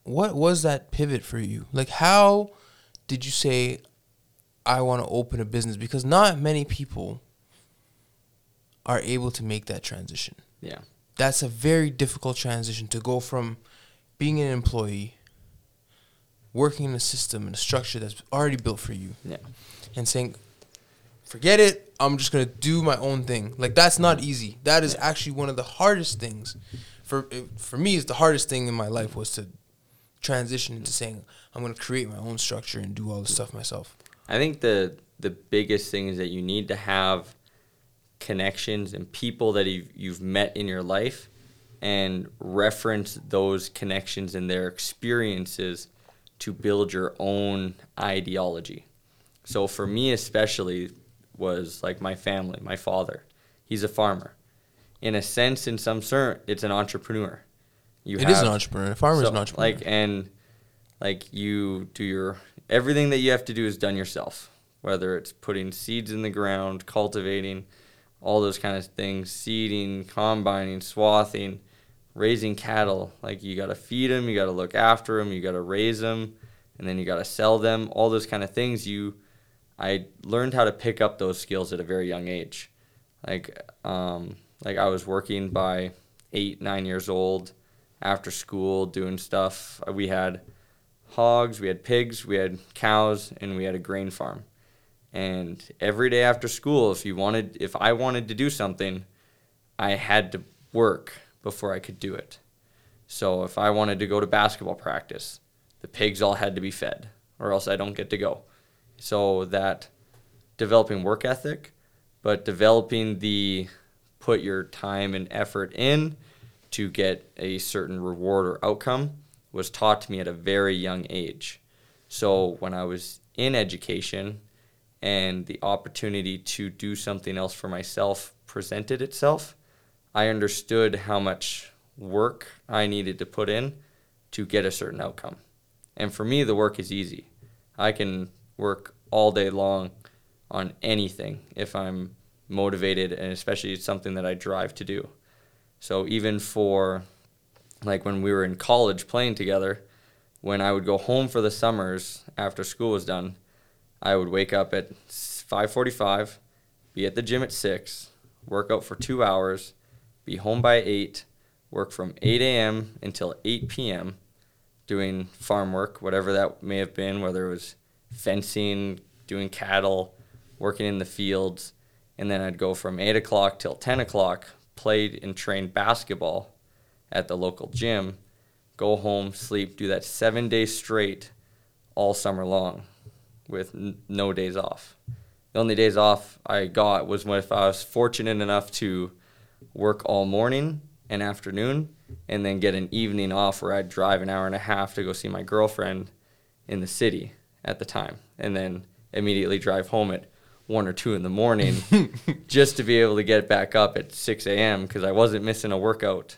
what was that pivot for you? Like how did you say I want to open a business because not many people are able to make that transition. Yeah. That's a very difficult transition to go from being an employee working in a system and a structure that's already built for you Yeah. and saying, forget it, I'm just gonna do my own thing. Like that's not easy. That is actually one of the hardest things. For eh, for me, it's the hardest thing in my life was to transition into saying I'm gonna create my own structure and do all this stuff myself. I think the the biggest thing is that you need to have connections and people that you've, you've met in your life and reference those connections and their experiences to build your own ideology. So for me especially was like my family, my father. He's a farmer. In a sense, in some certain, it's an entrepreneur. You it have, It is an entrepreneur. A farmer is an entrepreneur. Like and like you do your everything that you have to do is done yourself. Whether it's putting seeds in the ground, cultivating, all those kind of things, seeding, combining, swathing, raising cattle. Like you got to feed them, you got to look after them, you got to raise them, and then you got to sell them. All those kind of things. You, I learned how to pick up those skills at a very young age. Like, um, like I was working by eight, nine years old, after school, doing stuff. We had hogs, we had pigs, we had cows, and we had a grain farm. And every day after school, if you wanted, if I wanted to do something, I had to work before I could do it. So if I wanted to go to basketball practice, the pigs all had to be fed, or else I don't get to go. So that developing work ethic, but developing the put your time and effort in to get a certain reward or outcome was taught to me at a very young age. So when I was in education and the opportunity to do something else for myself presented itself, I understood how much work I needed to put in to get a certain outcome. And for me, the work is easy. I can work all day long on anything if I'm motivated, and especially something that I drive to do. So even for like when we were in college playing together, when I would go home for the summers after school was done, I would wake up at 5:45, be at the gym at 6, work out for 2 hours, be home by 8, work from 8 a.m. until 8 p.m. doing farm work, whatever that may have been, whether it was fencing, doing cattle, working in the fields, and then I'd go from 8 o'clock till 10 o'clock, played and trained basketball at the local gym, go home, sleep, do that seven days straight all summer long with n- no days off. The only days off I got was if I was fortunate enough to work all morning and afternoon and then get an evening off where I'd drive an hour and a half to go see my girlfriend in the city at the time and then immediately drive home at one or two in the morning just to be able to get back up at 6 a.m. because I wasn't missing a workout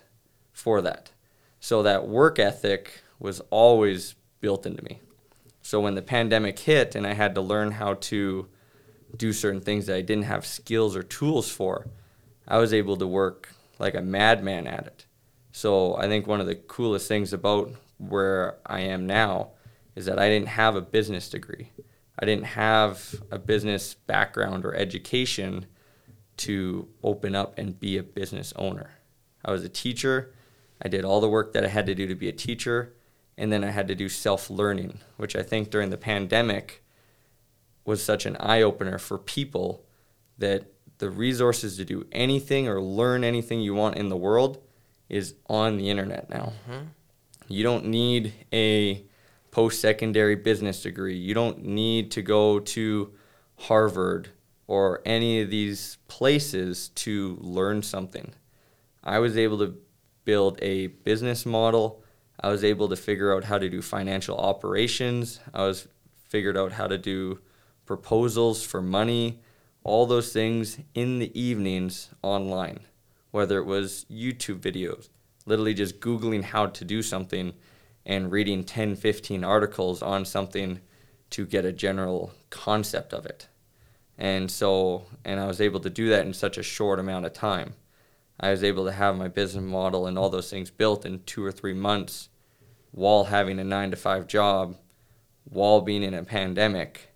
for that. So that work ethic was always built into me. So when the pandemic hit and I had to learn how to do certain things that I didn't have skills or tools for, I was able to work like a madman at it. So I think one of the coolest things about where I am now is that I didn't have a business degree. I didn't have a business background or education to open up and be a business owner. I was a teacher. I did all the work that I had to do to be a teacher, and then I had to do self learning, which I think during the pandemic was such an eye opener for people that the resources to do anything or learn anything you want in the world is on the internet now. Mm-hmm. You don't need a post secondary business degree. You don't need to go to Harvard or any of these places to learn something. I was able to build a business model. I was able to figure out how to do financial operations. I was figured out how to do proposals for money, all those things in the evenings online, whether it was YouTube videos, literally just Googling how to do something and reading 10, 15 articles on something to get a general concept of it. And so, and I was able to do that in such a short amount of time. I was able to have my business model and all those things built in two or three months while having a nine to five job, while being in a pandemic,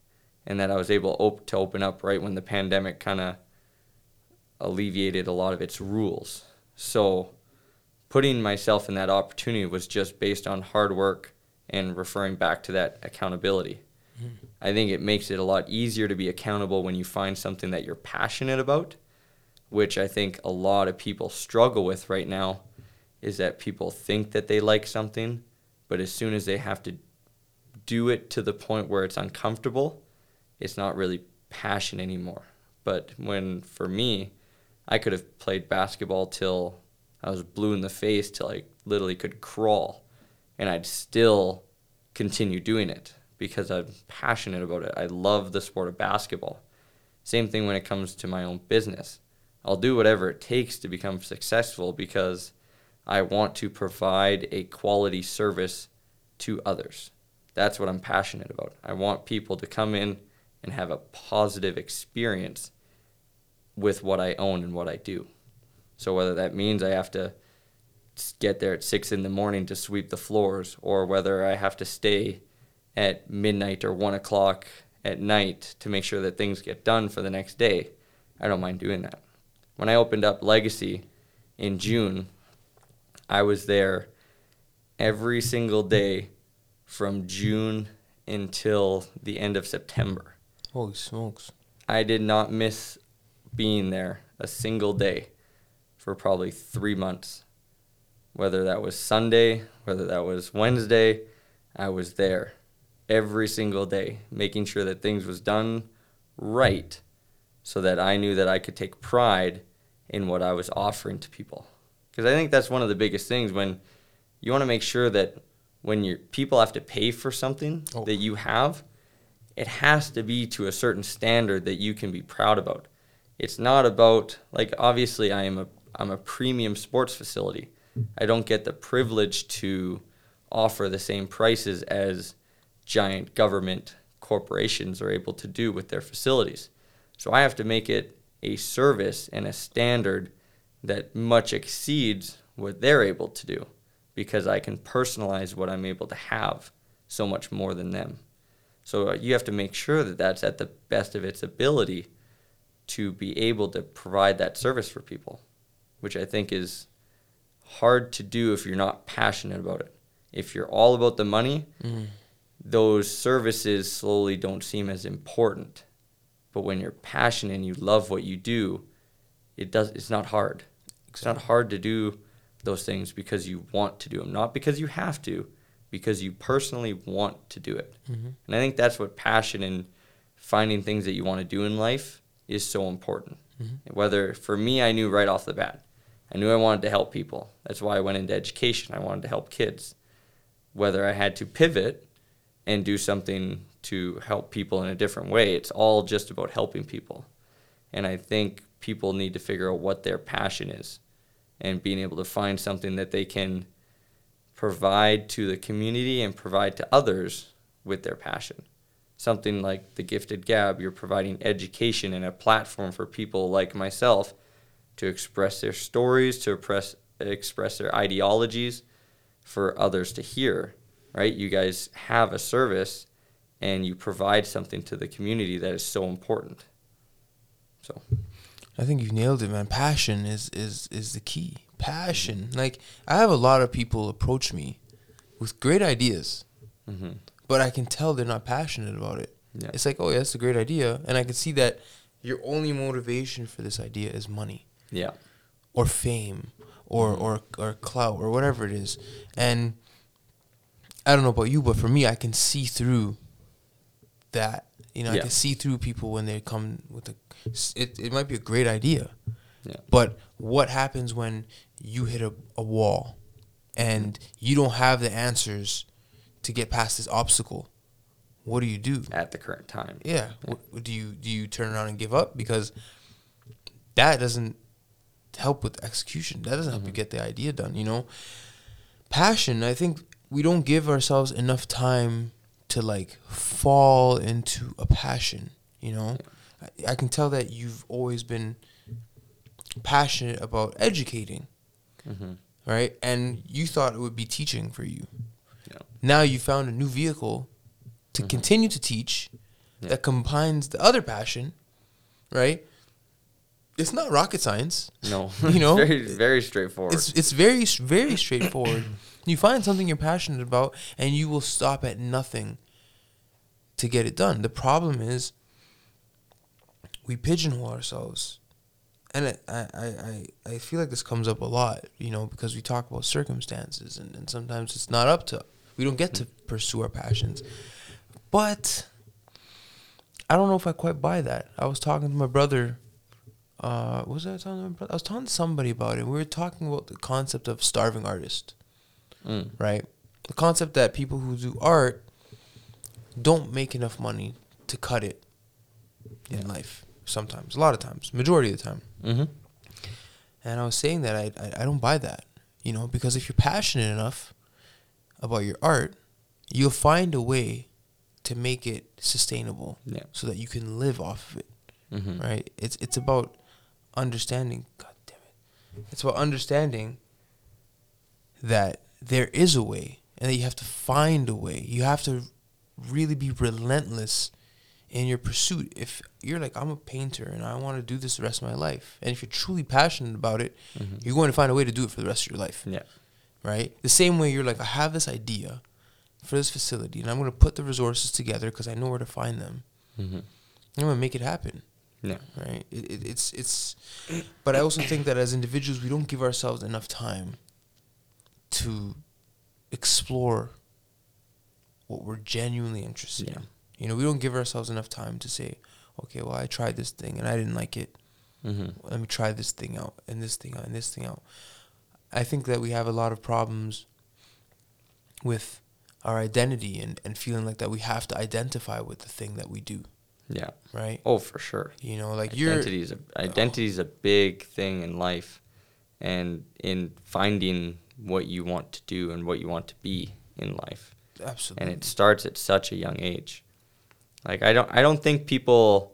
and that I was able op- to open up right when the pandemic kind of alleviated a lot of its rules. So, putting myself in that opportunity was just based on hard work and referring back to that accountability. Mm-hmm. I think it makes it a lot easier to be accountable when you find something that you're passionate about, which I think a lot of people struggle with right now is that people think that they like something, but as soon as they have to do it to the point where it's uncomfortable, it's not really passion anymore. But when for me, I could have played basketball till I was blue in the face till I literally could crawl, and I'd still continue doing it because I'm passionate about it. I love the sport of basketball. Same thing when it comes to my own business. I'll do whatever it takes to become successful because I want to provide a quality service to others. That's what I'm passionate about. I want people to come in and have a positive experience with what I own and what I do. So whether that means I have to get there at six in the morning to sweep the floors, or whether I have to stay at midnight or one o'clock at night to make sure that things get done for the next day, I don't mind doing that. When I opened up Legacy in June, I was there every single day from June until the end of September. Holy smokes. I did not miss being there a single day for probably three months. Whether that was Sunday, whether that was Wednesday, I was there every single day, making sure that things was done right so that I knew that I could take pride in what I was offering to people. Because I think that's one of the biggest things when you want to make sure that when your people have to pay for something oh. that you have, it has to be to a certain standard that you can be proud about. It's not about like obviously I am a I'm a premium sports facility. I don't get the privilege to offer the same prices as giant government corporations are able to do with their facilities. So I have to make it a service and a standard that much exceeds what they're able to do because I can personalize what I'm able to have so much more than them. So uh, you have to make sure that that's at the best of its ability to be able to provide that service for people which I think is hard to do if you're not passionate about it. If you're all about the money, mm. those services slowly don't seem as important. But when you're passionate and you love what you do, it does it's not hard. It's not hard to do those things because you want to do them, not because you have to, because you personally want to do it. Mm-hmm. And I think that's what passion and finding things that you want to do in life is so important. Mm-hmm. Whether for me, I knew right off the bat, I knew I wanted to help people. That's why I went into education. I wanted to help kids. Whether I had to pivot and do something to help people in a different way, it's all just about helping people. And I think people need to figure out what their passion is and being able to find something that they can provide to the community and provide to others with their passion. Something like the Gifted Gab, you're providing education and a platform for people like myself to express their stories, to express, express their ideologies for others to hear, right? You guys have a service and you provide something to the community that is so important. So I think you nailed it, man. Passion is is is the key. Passion. Like I have a lot of people approach me with great ideas, mm-hmm. but I can tell they're not passionate about it. Yeah. It's like, oh, yeah, that's a great idea, and I can see that your only motivation for this idea is money. Yeah. Or fame or mm-hmm. or or clout or whatever it is. And I don't know about you, but for me I can see through that You know, I can see through people when they come with a. It it might be a great idea, Yeah. but what happens when you hit a, a wall, and mm-hmm. you don't have the answers to get past this obstacle? What do you do? At the current time. Yeah. What, do you do you turn around and give up because that doesn't help with execution. That doesn't help you get the idea done. You know, passion. I think we don't give ourselves enough time to like fall into a passion. You know, I, I can tell that you've always been passionate about educating, Mm-hmm. right? And you thought it would be teaching for you. Yeah. Now you found a new vehicle to continue to teach Yeah. that combines the other passion, right? It's not rocket science. No. You know, very very straightforward. It's it's very very straightforward. you find something you're passionate about, and you will stop at nothing to get it done. The problem is we pigeonhole ourselves, and it, I, I I I feel like this comes up a lot, you know, because we talk about circumstances, and, and sometimes it's not up to we don't get to pursue our passions, but I don't know if I quite buy that. I was talking to my brother uh, was I talking to my brother? I was talking to somebody about it. We were talking about the concept of starving artist, Mm. right? The concept that people who do art don't make enough money to cut it in life. Sometimes, a lot of times, majority of the time. Mm-hmm. And I was saying that I, I I don't buy that, you know, because if you're passionate enough about your art, you'll find a way to make it sustainable, Yeah. so that you can live off of it Mm-hmm. right? It's it's about understanding. God damn it! It's about understanding that there is a way, and that you have to find a way. You have to really be relentless in your pursuit. If you're like, I'm a painter and I want to do this the rest of my life, and if you're truly passionate about it, Mm-hmm. you're going to find a way to do it for the rest of your life Yeah. right? The same way you're like, I have this idea for this facility, and I'm going to put the resources together because I know where to find them. Mm-hmm. I'm going to make it happen, Yeah. right? It, it, it's it's, but I also think that as individuals, we don't give ourselves enough time to explore what we're genuinely interested Yeah. in. You know, we don't give ourselves enough time to say, okay, well, I tried this thing and I didn't like it. Mm-hmm. Let me try this thing out and this thing out and this thing out. I think that we have a lot of problems with our identity and, and feeling like that we have to identify with the thing that we do, Yeah. right? Oh, for sure. You know, like you're identity is a identity is a big thing in life, and in finding what you want to do and what you want to be in life, absolutely and it starts at such a young age. Like I don't I don't think people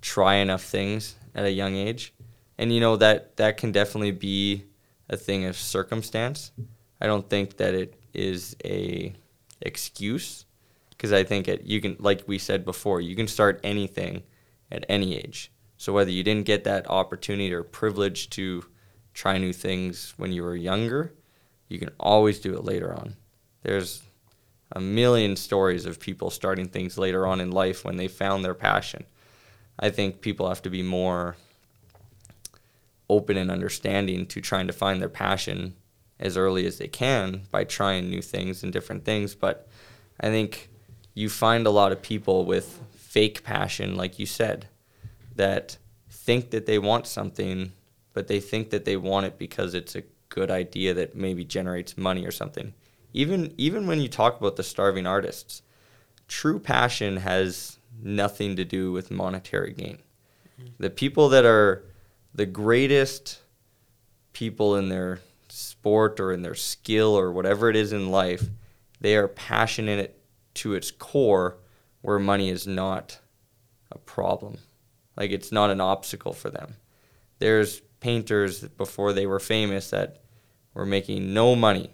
try enough things at a young age, and you know that that can definitely be a thing of circumstance. I don't think that it is a excuse because I think it you can like we said before you can start anything at any age. So whether you didn't get that opportunity or privilege to try new things when you were younger, you can always do it later on. There's a million stories of people starting things later on in life when they found their passion. I think people have to be more open and understanding to trying to find their passion as early as they can by trying new things and different things. But I think you find a lot of people with fake passion, like you said, that think that they want something, but they think that they want it because it's a good idea that maybe generates money or something. Even even when you talk about the starving artists, true passion has nothing to do with monetary gain. Mm-hmm. The people that are the greatest people in their sport or in their skill or whatever it is in life, they are passionate to its core where money is not a problem. Like it's not an obstacle for them. There's painters before they were famous that were making no money.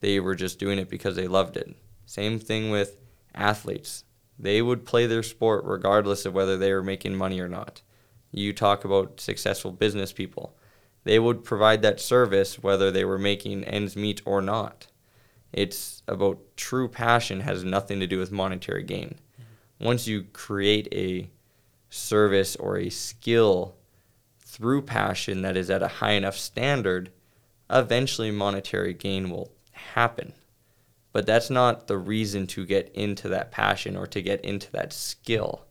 They were just doing it because they loved it. Same thing with athletes. They would play their sport regardless of whether they were making money or not. You talk about successful business people. They would provide that service whether they were making ends meet or not. It's about true passion has nothing to do with monetary gain. Once you create a service or a skill through passion that is at a high enough standard, eventually monetary gain will happen. But that's not the reason to get into that passion or to get into that skill.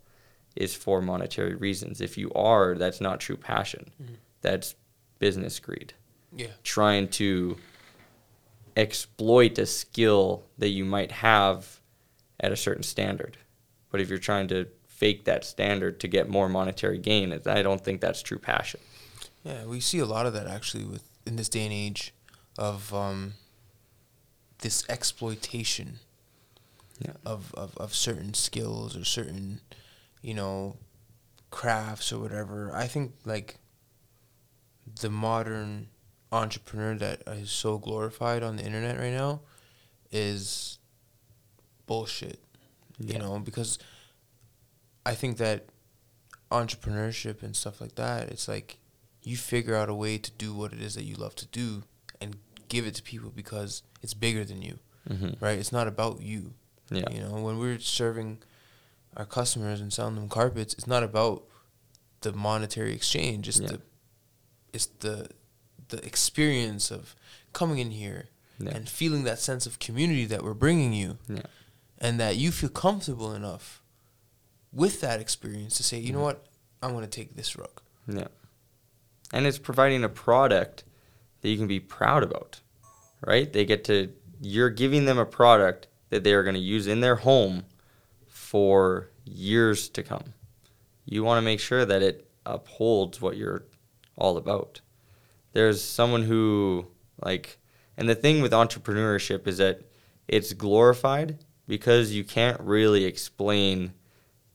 is for monetary reasons. If you are, that's not true passion. Mm-hmm. That's business greed. Yeah. Trying to exploit a skill that you might have at a certain standard. But if you're trying to fake that standard to get more monetary gain, I don't think that's true passion. Yeah, we see a lot of that actually with in this day and age of um, this exploitation Yeah. of, of, of certain skills or certain, you know, crafts or whatever. I think like the modern entrepreneur that is so glorified on the internet right now is bullshit. Yeah. You know, because I think that entrepreneurship and stuff like that, it's like you figure out a way to do what it is that you love to do and give it to people because it's bigger than you, Mm-hmm. right? It's not about you. Yeah. You know, when we're serving our customers and selling them carpets, it's not about the monetary exchange. It's Yeah. the it's the the experience of coming in here Yeah. and feeling that sense of community that we're bringing you Yeah. and that you feel comfortable enough with that experience to say, you know what, I'm going to take this rug. Yeah. And it's providing a product that you can be proud about, right? They get to, you're giving them a product that they are going to use in their home for years to come. You want to make sure that it upholds what you're all about. There's someone who, like, and the thing with entrepreneurship is that it's glorified because you can't really explain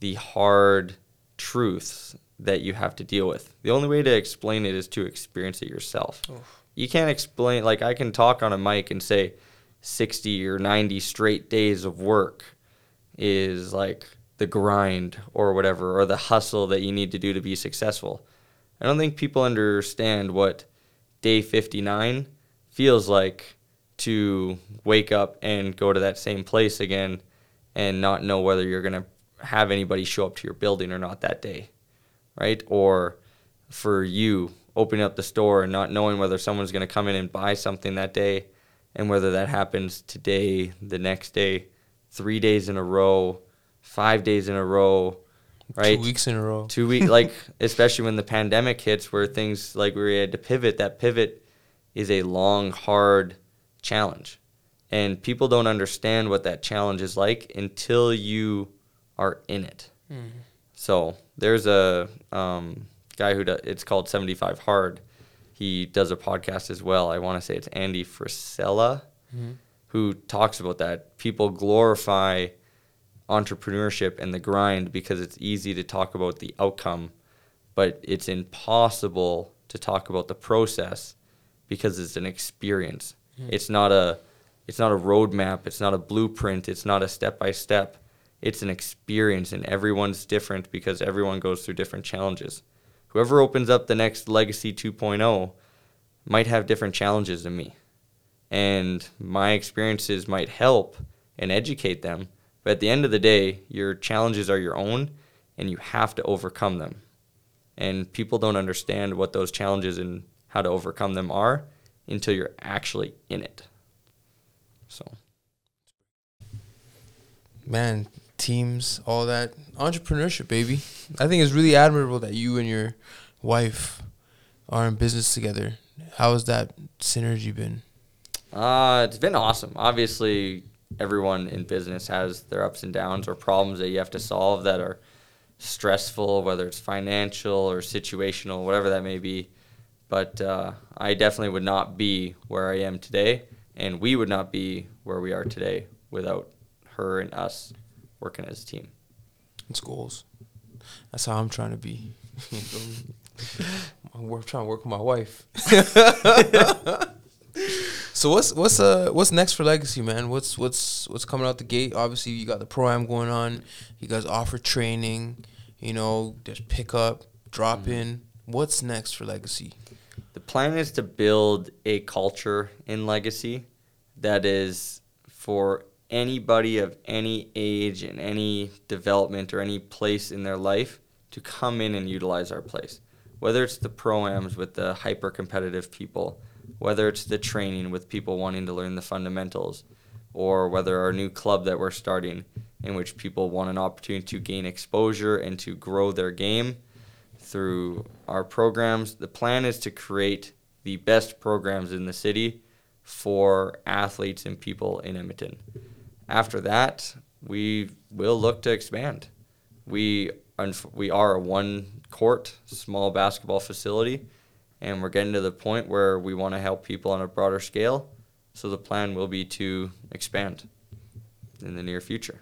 the hard truths that you have to deal with. The only way to explain it is to experience it yourself. You can't explain like I can talk on a mic and say 60 or 90 straight days of work is like the grind or whatever or the hustle that you need to do to be successful. I don't think people understand what day 59 feels like to wake up and go to that same place again and not know whether you're going to have anybody show up to your building or not that day, right? Or for you opening up the store and not knowing whether someone's going to come in and buy something that day and whether that happens today, the next day, three days in a row, five days in a row, right? Two weeks in a row. two weeks like especially when the pandemic hits where things like we had to pivot that pivot is a long hard challenge. And people don't understand what that challenge is like until you are in it. So there's a um, guy who does, it's called 75 hard. He does a podcast as well. I want to say it's andy frisella who talks about that. People glorify entrepreneurship and the grind because it's easy to talk about the outcome, but it's impossible to talk about the process because it's an experience. Hmm. It's not a it's not a roadmap, it's not a blueprint, it's not a step by step. It's an experience and everyone's different because everyone goes through different challenges. Whoever opens up the next Legacy 2.0 might have different challenges than me. And my experiences might help and educate them, but at the end of the day, your challenges are your own and you have to overcome them. And people don't understand what those challenges and how to overcome them are until you're actually in it. So, Man, teams, all that. Entrepreneurship, baby. I think it's really admirable that you and your wife are in business together. How has that synergy been? uh, it's been awesome. Obviously, everyone in business has their ups and downs or problems that you have to solve that are stressful, whether it's financial or situational, whatever that may be. But uh, I definitely would not be where I am today, and we would not be where we are today without her and us working as a team. It's goals. That's how I'm trying to be. I'm trying to work with my wife. so what's what's uh what's next for Legacy, man? What's what's what's coming out the gate? Obviously, you got the pro am going on. You guys offer training. You know, there's pickup, drop in. What's next for Legacy? The plan is to build a culture in legacy that is for anybody of any age and any development or any place in their life to come in and utilize our place. Whether it's the proams with the hyper competitive people, whether it's the training with people wanting to learn the fundamentals, or whether our new club that we're starting in which people want an opportunity to gain exposure and to grow their game through our programs. The plan is to create the best programs in the city for athletes and people in Edmonton. After that, we will look to expand. We we are a one court small basketball facility and we're getting to the point where we want to help people on a broader scale. So the plan will be to expand in the near future.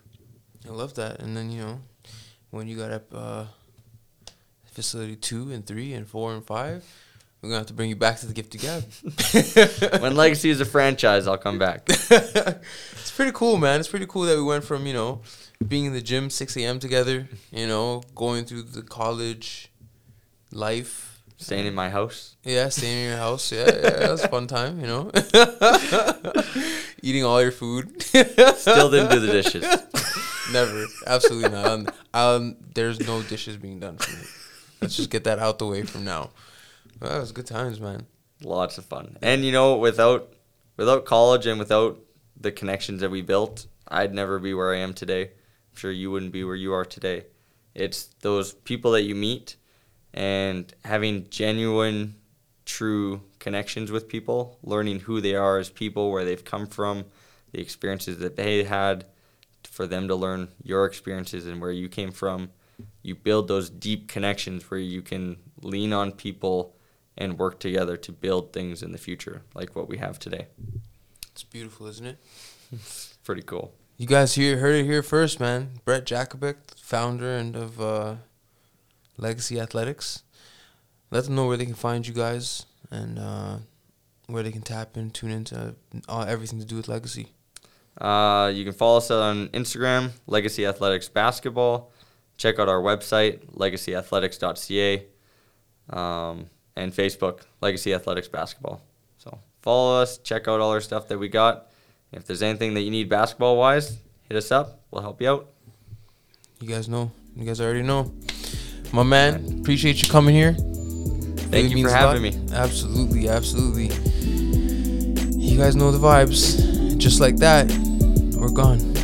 I love that. And then you know, when you got up uh, facility two and three and four and five, we're gonna have to bring you back to the Gifted Gab. when Legacy is a franchise, I'll come back. it's pretty cool, man. It's pretty cool that we went from you know being in the gym 6 a.m. together, you know, going through the college life, Staying in my house. yeah, staying in your house, yeah, yeah, that was a fun time, you know, eating all your food. Still didn't do the dishes. Never, absolutely not. Um, um, there's no dishes being done for me. Let's just get that out the way from now. Well, that was good times, man. Lots of fun. And you know, without without college and without the connections that we built, I'd never be where I am today. I'm sure you wouldn't be where you are today. It's those people that you meet and having genuine true connections with people, learning who they are as people, where they've come from, the experiences that they had, for them to learn your experiences and where you came from. You build those deep connections where you can lean on people and work together to build things in the future, like what we have today. It's beautiful, isn't it? Pretty cool. You guys here heard it here first, man. Brett Jakubec, founder and of uh, Legacy Athletics. Let them know where they can find you guys and uh, where they can tap in, tune into uh, everything to do with Legacy. Uh, you can follow us on Instagram, Legacy Athletics Basketball. Check out our website, legacyathletics.ca, um, and Facebook, Legacy Athletics Basketball. So follow us, check out all our stuff that we got. If there's anything that you need basketball wise, hit us up. We'll help you out. You guys know. You guys already know. My man, appreciate you coming here. Thank Really you for having me. Absolutely, absolutely. You guys know the vibes. Just like that, we're gone.